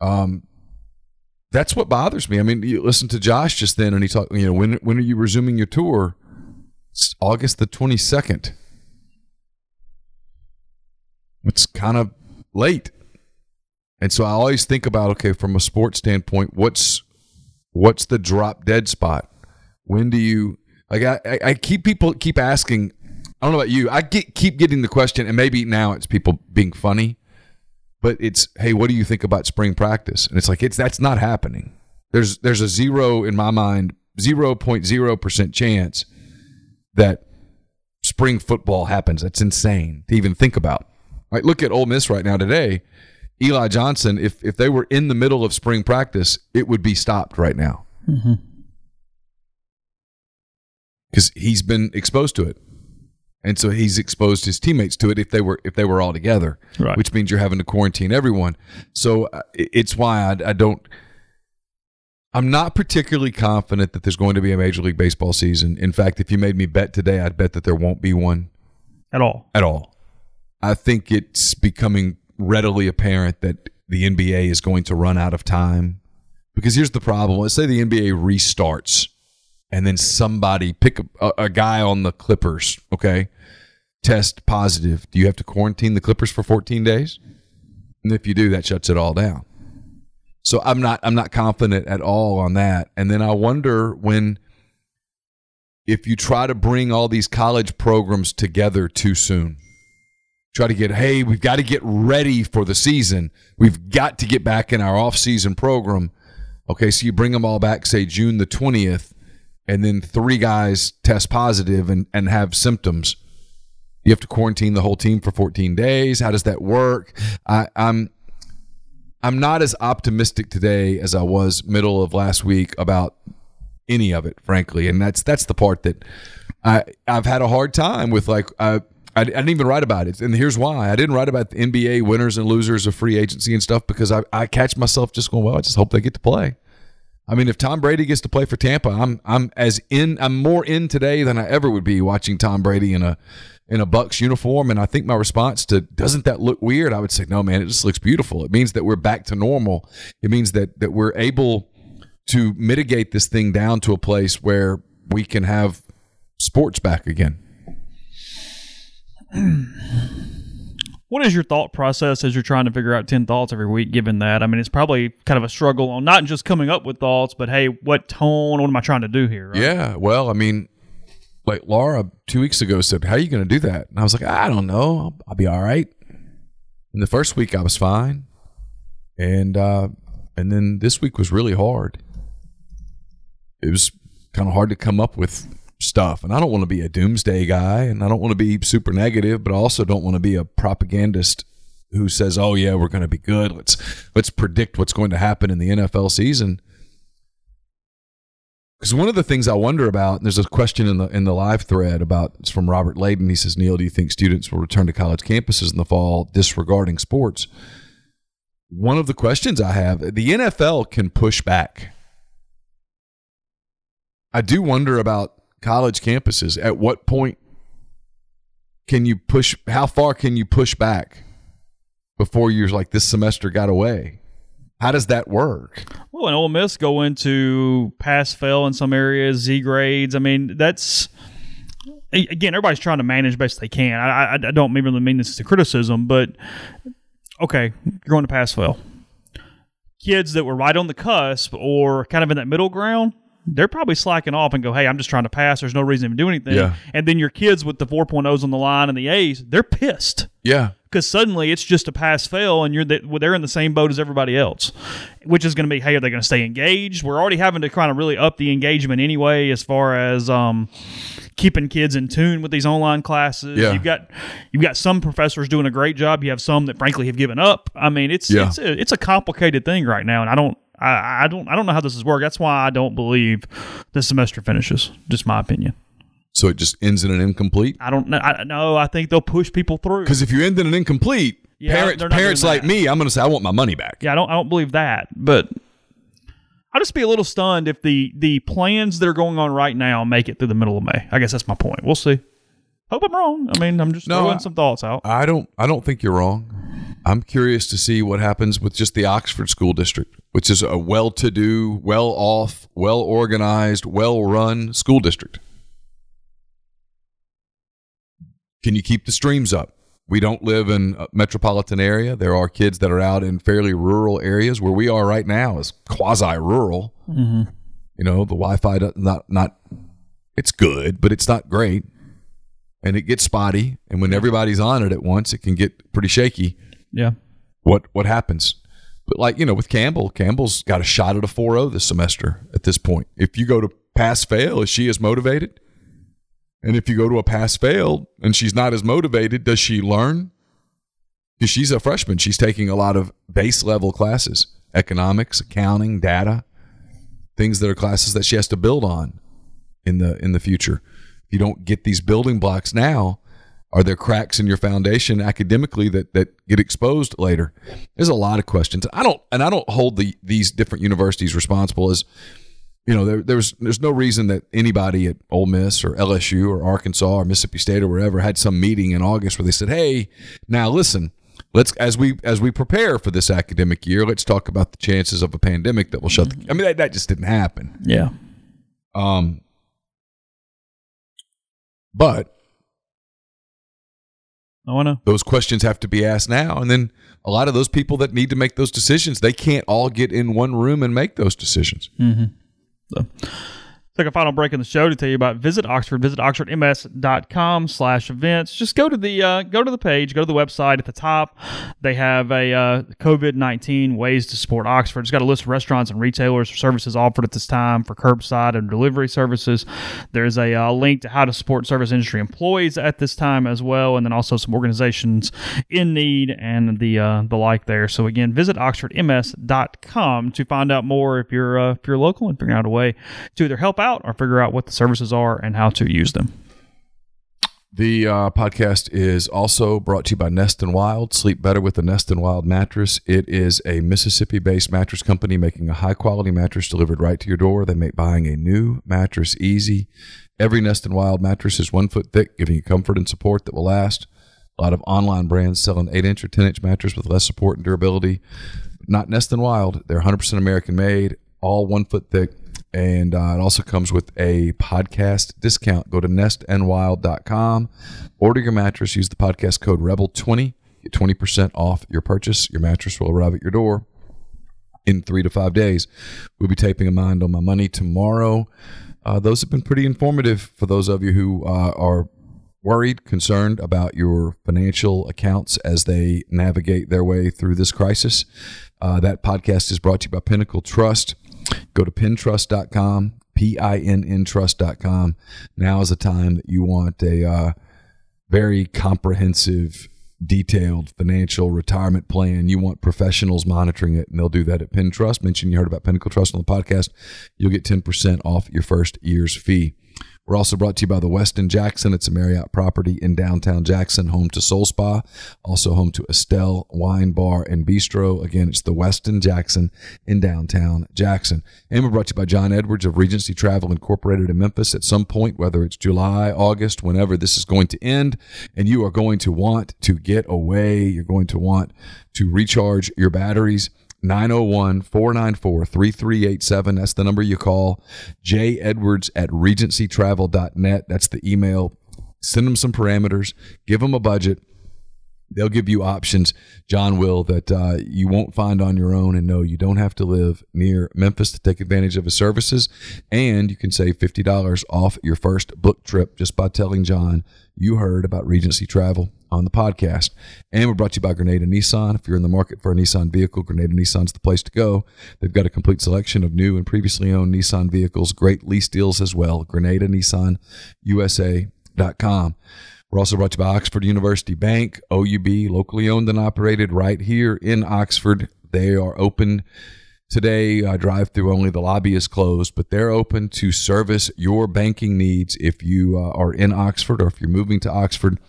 Um, that's what bothers me. I mean, you listen to Josh just then, and he talked. You know, when when are you resuming your tour? It's August the twenty second. It's kind of late, and so I always think about okay, from a sports standpoint, what's what's the drop dead spot? When do you like? I I, I keep people keep asking. I don't know about you. I get keep getting the question, and maybe now it's people being funny but it's hey what do you think about spring practice? And it's like it's that's not happening. There's there's a zero in my mind 0.0% chance that spring football happens. That's insane to even think about. Like look at Ole Miss right now today. Eli Johnson if if they were in the middle of spring practice it would be stopped right now. Mm-hmm. Because he's been exposed to it and so he's exposed his teammates to it if they were if they were all together, Right. which means you're having to quarantine everyone. So uh, it's why I, I don't. I'm not particularly confident that there's going to be a Major League Baseball season. In fact, if you made me bet today, I'd bet that there won't be one at all. at all. I think it's becoming readily apparent that the NBA is going to run out of time. Because here's the problem. Let's say the NBA restarts and then somebody pick a, a, guy on the Clippers, okay? Test positive. Do you have to quarantine the Clippers for 14 days? And if you do, that shuts it all down. So I'm not I'm not confident at all on that. And then I wonder when if you try to bring all these college programs together too soon try to get hey we've got to get ready for the season we've got to get back in our off-season program okay so you bring them all back say june the 20th and then three guys test positive and, and have symptoms you have to quarantine the whole team for 14 days how does that work I, i'm i'm not as optimistic today as i was middle of last week about any of it, frankly. And that's that's the part that I I've had a hard time with. Like I I didn't even write about it, and here's why: I didn't write about the NBA winners and losers of free agency and stuff because I I catch myself just going, well, I just hope they get to play. I mean, if Tom Brady gets to play for Tampa, I'm I'm as in I'm more in today than I ever would be watching Tom Brady in a in a Bucs uniform. And I think my response to doesn't that look weird? I would say, no, man, it just looks beautiful. It means that we're back to normal. It means that that we're able to mitigate this thing down to a place where we can have sports back again. What is your thought process as you're trying to figure out 10 thoughts every week, given that? I mean, it's probably kind of a struggle on not just coming up with thoughts, but hey, what tone, what am I trying to do here? right? Yeah, well, I mean, like Laura two weeks ago said, "How are you going to do that?" And I was like, "I don't know. I'll, I'll be all right." And the first week I was fine, and uh, and then this week was really hard. It was kind of hard to come up with stuff, and I don't want to be a doomsday guy, and I don't want to be super negative, but I also don't want to be a propagandist who says, "Oh yeah, we're going to be good. Let's let's predict what's going to happen in the NFL season." Because one of the things I wonder about, and there's a question in the in the live thread about it's from Robert Layden. He says, Neal, do you think students will return to college campuses in the fall disregarding sports? One of the questions I have, the NFL can push back. I do wonder about college campuses. At what point can you push how far can you push back before you're like this semester got away? How does that work? Well, and Ole Miss go into pass fail in some areas, Z grades. I mean, that's again, everybody's trying to manage best they can. I, I, I don't really mean this as a criticism, but okay, you're going to pass fail. Kids that were right on the cusp or kind of in that middle ground, they're probably slacking off and go, "Hey, I'm just trying to pass. There's no reason to do anything." Yeah. And then your kids with the 4.0s on the line and the A's, they're pissed Yeah. because suddenly it's just a pass fail and you're the, well, they're in the same boat as everybody else which is going to be hey are they going to stay engaged we're already having to kind of really up the engagement anyway as far as um, keeping kids in tune with these online classes Yeah. you've got you've got some professors doing a great job you have some that frankly have given up i mean it's Yeah. it's a, it's a complicated thing right now and i don't I, I don't I don't know how this is work. That's why I don't believe the semester finishes. Just my opinion. So it just ends in an incomplete. I don't know. I, no, I think they'll push people through. Because if you end in an incomplete, Yeah, parents parents like me, I'm going to say I want my money back. Yeah, I don't I don't believe that. But I'll just be a little stunned if the the plans that are going on right now make it through the middle of May. I guess that's my point. We'll see. Hope I'm wrong. I mean, I'm just No, throwing I- some thoughts out. I don't I don't think you're wrong. I'm curious to see what happens with just the Oxford School District, which is a well-to-do, well-off, well-organized, well-run school district. Can you keep the streams up? We don't live in a metropolitan area. There are kids that are out in fairly rural areas where we are right now is quasi-rural. Mm-hmm. You know, the Wi-Fi does not not it's good, but it's not great and it gets spotty. And when everybody's on it at once, it can get pretty shaky. Yeah. What what happens? But like you know, with Campbell, Campbell's got a shot at a 4-0 this semester. At this point, if you go to pass fail, is she as motivated? And if you go to a pass fail and she's not as motivated, does she learn? Because she's a freshman, she's taking a lot of base level classes, economics, accounting, data, things that are classes that she has to build on in the in the future. If you don't get these building blocks now, are there cracks in your foundation academically that that get exposed later? There's a lot of questions. I don't and I don't hold the these different universities responsible as you know, there, there's there's no reason that anybody at Ole Miss or LSU or Arkansas or Mississippi State or wherever had some meeting in August where they said, "Hey, now listen, let's as we as we prepare for this academic year, let's talk about the chances of a pandemic that will shut." The, I mean, that, that just didn't happen. Yeah. Um, but I want to. those questions have to be asked now, and then a lot of those people that need to make those decisions, they can't all get in one room and make those decisions. Mm-hmm. So, take a final break in the show to tell you about Visit Oxford. Visit oxfordms.com slash events. Just go to the uh, go to the page, go to the website at the top. They have a uh, COVID nineteen ways to support Oxford. It's got a list of restaurants and retailers or services offered at this time for curbside and delivery services. There's a uh, link to how to support service industry employees at this time as well, and then also some organizations in need and the uh, the like there. So again, visit oxfordms.com to find out more if you're uh, if you're local and figuring out a way to either help out or figure out what the services are and how to use them. The uh, podcast is also brought to you by Nest and Wild. Sleep better with the Nest and Wild mattress. It is a Mississippi-based mattress company making a high-quality mattress delivered right to your door. They make buying a new mattress easy. Every Nest and Wild mattress is one foot thick, giving you comfort and support that will last. A lot of online brands sell an 8 inch or 10 inch mattress with less support and durability. Not Nest and Wild. They're 100% American made, all one foot thick. And uh, it also comes with a podcast discount. Go to nestandwild.com, order your mattress, use the podcast code REBEL20, get 20% off your purchase. Your mattress will arrive at your door in three to five days. We'll be taping a mind on my money tomorrow. Uh, those have been pretty informative for those of you who uh, are worried, concerned about your financial accounts as they navigate their way through this crisis. Uh, that podcast is brought to you by Pinnacle Trust. Go to pintrust.com, P I N N trust.com. Now is the time that you want a uh, very comprehensive, detailed financial retirement plan. You want professionals monitoring it, and they'll do that at Pin Trust. Mention you heard about Pinnacle Trust on the podcast. You'll get 10% off your first year's fee. We're also brought to you by the Westin Jackson. It's a Marriott property in downtown Jackson, home to Soul Spa, also home to Estelle Wine Bar and Bistro. Again, it's the Westin Jackson in downtown Jackson. And we're brought to you by John Edwards of Regency Travel Incorporated in Memphis. At some point, whether it's July, August, whenever this is going to end, and you are going to want to get away, you're going to want to recharge your batteries. 901 494 3387. That's the number you call. J Edwards at regencytravel.net. That's the email. Send them some parameters, give them a budget. They'll give you options, John will, that uh, you won't find on your own. And no, you don't have to live near Memphis to take advantage of his services. And you can save $50 off your first book trip just by telling John you heard about Regency Travel on the podcast. And we're brought to you by Grenada Nissan. If you're in the market for a Nissan vehicle, Grenada Nissan's the place to go. They've got a complete selection of new and previously owned Nissan vehicles, great lease deals as well. Grenada Nissan USA.com. We're also brought to you by Oxford University Bank, OUB, locally owned and operated right here in Oxford. They are open today, uh, drive through only. The lobby is closed, but they're open to service your banking needs if you uh, are in Oxford or if you're moving to Oxford.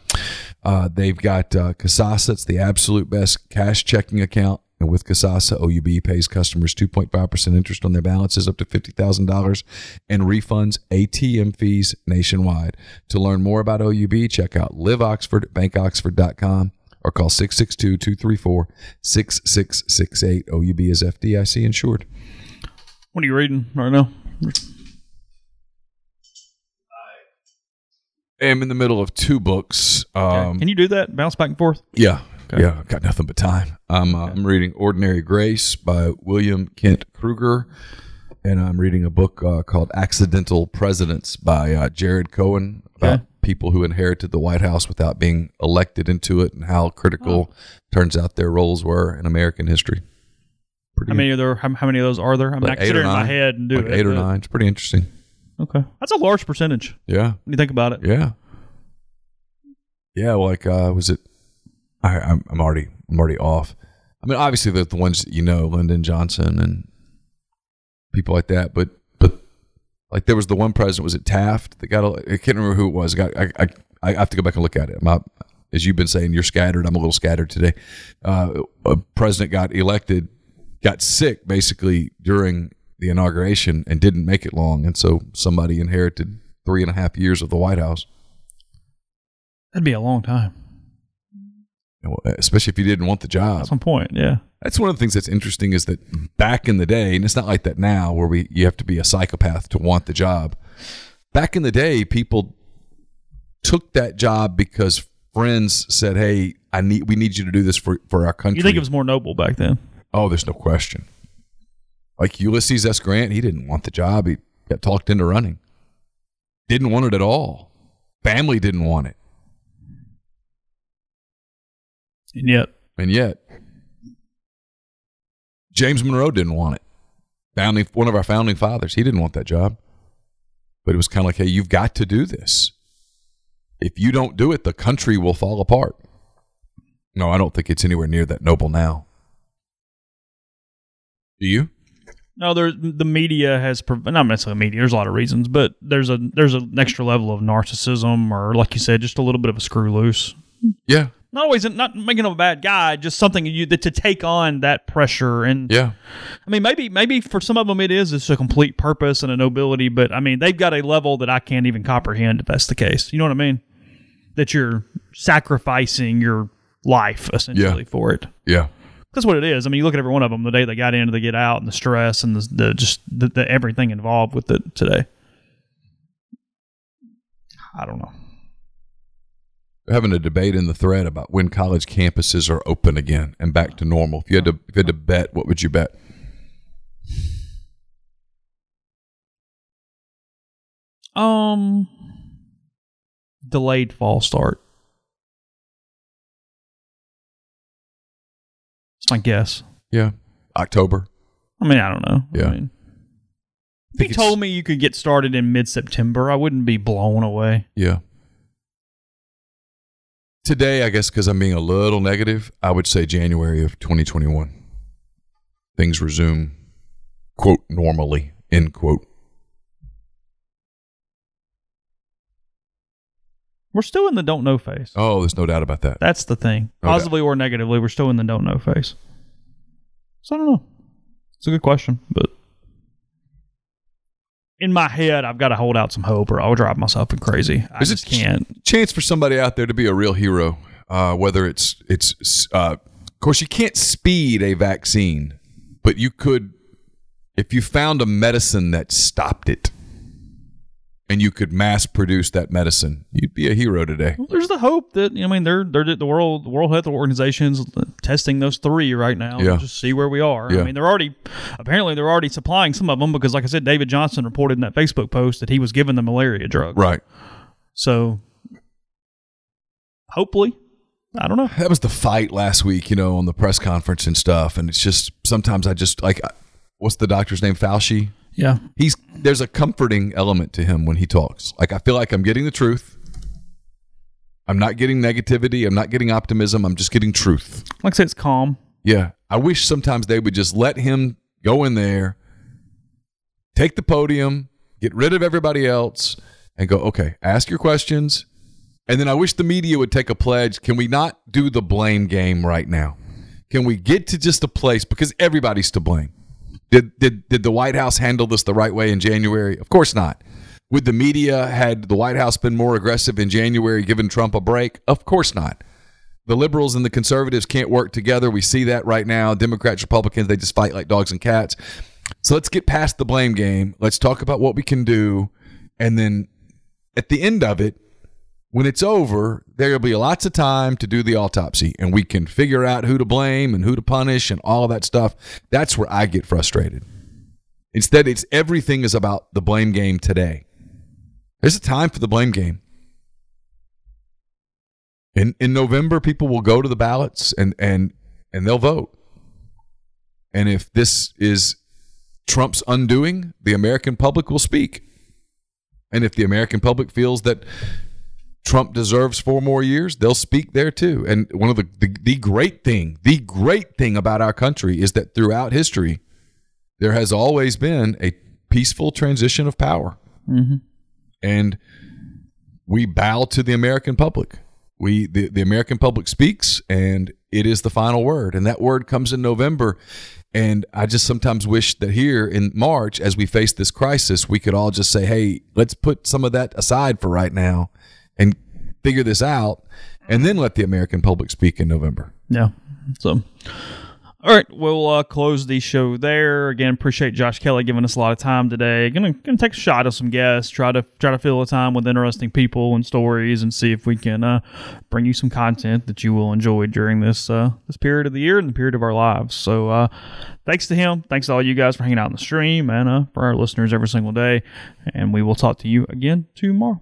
Uh, they've got uh, Kasasa. It's the absolute best cash checking account. And with Kasasa, OUB pays customers 2.5% interest on their balances up to $50,000 and refunds ATM fees nationwide. To learn more about OUB, check out liveoxford, or call 662-234-6668. OUB is FDIC insured. What are you reading right now? I am in the middle of two books. Um, Can you do that? Bounce back and forth? Yeah. Yeah, I've got nothing but time. I'm, uh, I'm reading Ordinary Grace by William Kent Krueger, and I'm reading a book uh, called Accidental Presidents by uh, Jared Cohen about Okay. people who inherited the White House without being elected into it and how critical turns out their roles were in American history. Pretty How many of there? How, how many of those are there? I mean, I like eight or my head and do like it. eight or nine. It's pretty interesting. Okay, that's a large percentage Yeah. when you think about it. Yeah. Yeah, like uh was it I I'm, I'm already I'm already off. I mean obviously the the ones that you know, Lyndon Johnson and people like that, but but like there was the one president was it Taft that got el- I can't remember who it was. Got I I, I have to go back and look at it. My, as you've been saying, you're scattered. I'm a little scattered today. Uh, a president got elected, got sick basically during the inauguration and didn't make it long, and so somebody inherited three and a half years of the White House. That'd be a long time. Especially if you didn't want the job. That's my point. Yeah. That's one of the things that's interesting is that back in the day, and it's not like that now, where we you have to be a psychopath to want the job. Back in the day, people took that job because friends said, "Hey, I need we need you to do this for for our country." You think it was more noble back then? oh, there's no question. Like Ulysses S. Grant, he didn't want the job. He got talked into running. Didn't want it at all. Family didn't want it, And yet, and yet James Monroe didn't want it. Founding one of our founding fathers, he didn't want that job. But it was kind of like, hey, you've got to do this. If you don't do it, the country will fall apart. No, I don't think it's anywhere near that noble now. Do you? no, there's the media has not necessarily media. There's a lot of reasons, but there's a there's an extra level of narcissism, or like you said, just a little bit of a screw loose. Yeah. Not always, not making him a bad guy, just something you that to take on that pressure. And Yeah. I mean, maybe maybe for some of them it is it's a complete purpose and a nobility, but I mean they've got a level that I can't even comprehend if that's the case. You know what I mean? That you're sacrificing your life essentially for it. Yeah. That's what it is. I mean, you look at every one of them. The day they got in, they get out, and the stress and the, the just the, the everything involved with it today. I don't know. We're having a debate in the thread about when college campuses are open again and back to normal. If you had to if you had to bet, what would you bet? Um, delayed fall start. It's my guess. Yeah. October. I mean, I don't know. Yeah. I mean, if Think you told me you could get started in mid September, I wouldn't be blown away. Yeah. Today, I guess because I'm being a little negative, I would say January of 2021. Things resume, quote, normally, end quote. We're still in the don't know phase. Oh, there's no doubt about that. That's the thing. No doubt. Positively or negatively, we're still in the don't know phase. So I don't know. It's a good question, but in my head, I've got to hold out some hope, or I'll drive myself crazy. I Is it just can't. chance for somebody out there to be a real hero? Uh, whether it's it's uh, of course you can't speed a vaccine, but you could if you found a medicine that stopped it, and you could mass produce that medicine, you'd be a hero today. Well, there's the hope that I mean, they're they're the world the World Health Organization's testing those three right now. Yeah. Just see where we are. Yeah. I mean, they're already apparently they're already supplying some of them because, like I said, David Johnson reported in that Facebook post that he was given the malaria drug. Right. So hopefully, I don't know. That was the fight last week, you know, on the press conference and stuff. And it's just sometimes I just like, what's the doctor's name? Fauci. Yeah. He's there's a comforting element to him when he talks. Like I feel like I'm getting the truth. I'm not getting negativity. I'm not getting optimism. I'm just getting truth. Like I said, it's calm. Yeah. I wish sometimes they would just let him go in there, take the podium, get rid of everybody else, and go, okay, ask your questions. And then I wish the media would take a pledge. Can we not do the blame game right now? Can we get to just a place because everybody's to blame? Did did did the White House handle this the right way in January? Of course not. Would the media had the White House been more aggressive in January, giving Trump a break? Of course not. The liberals and the conservatives can't work together. We see that right now. Democrats, Republicans, they just fight like dogs and cats. So let's get past the blame game. Let's talk about what we can do. And then at the end of it, when it's over, there'll be lots of time to do the autopsy and we can figure out who to blame and who to punish and all that stuff. That's where I get frustrated. Instead, it's everything is about the blame game today. There's a time for the blame game. In in November, people will go to the ballots and and and they'll vote. And if this is Trump's undoing, the American public will speak. And if the American public feels that Trump deserves four more years, they'll speak there too. And one of the, the, the great thing, the great thing about our country is that throughout history, there has always been a peaceful transition of power. Mm-hmm. And we bow to the American public. We the, the American public speaks and it is the final word. And that word comes in November. And I just sometimes wish that here in March, as we face this crisis, we could all just say, hey, let's put some of that aside for right now and figure this out and then let the American public speak in November. Yeah. So, all right, we'll uh, close the show there. Again, appreciate Josh Kelley giving us a lot of time today. Gonna gonna take a shot of some guests, try to try to fill the time with interesting people and stories, and see if we can uh, bring you some content that you will enjoy during this uh, this period of the year and the period of our lives. So, uh, thanks to him. Thanks to all you guys for hanging out in the stream and uh, for our listeners every single day. And we will talk to you again tomorrow.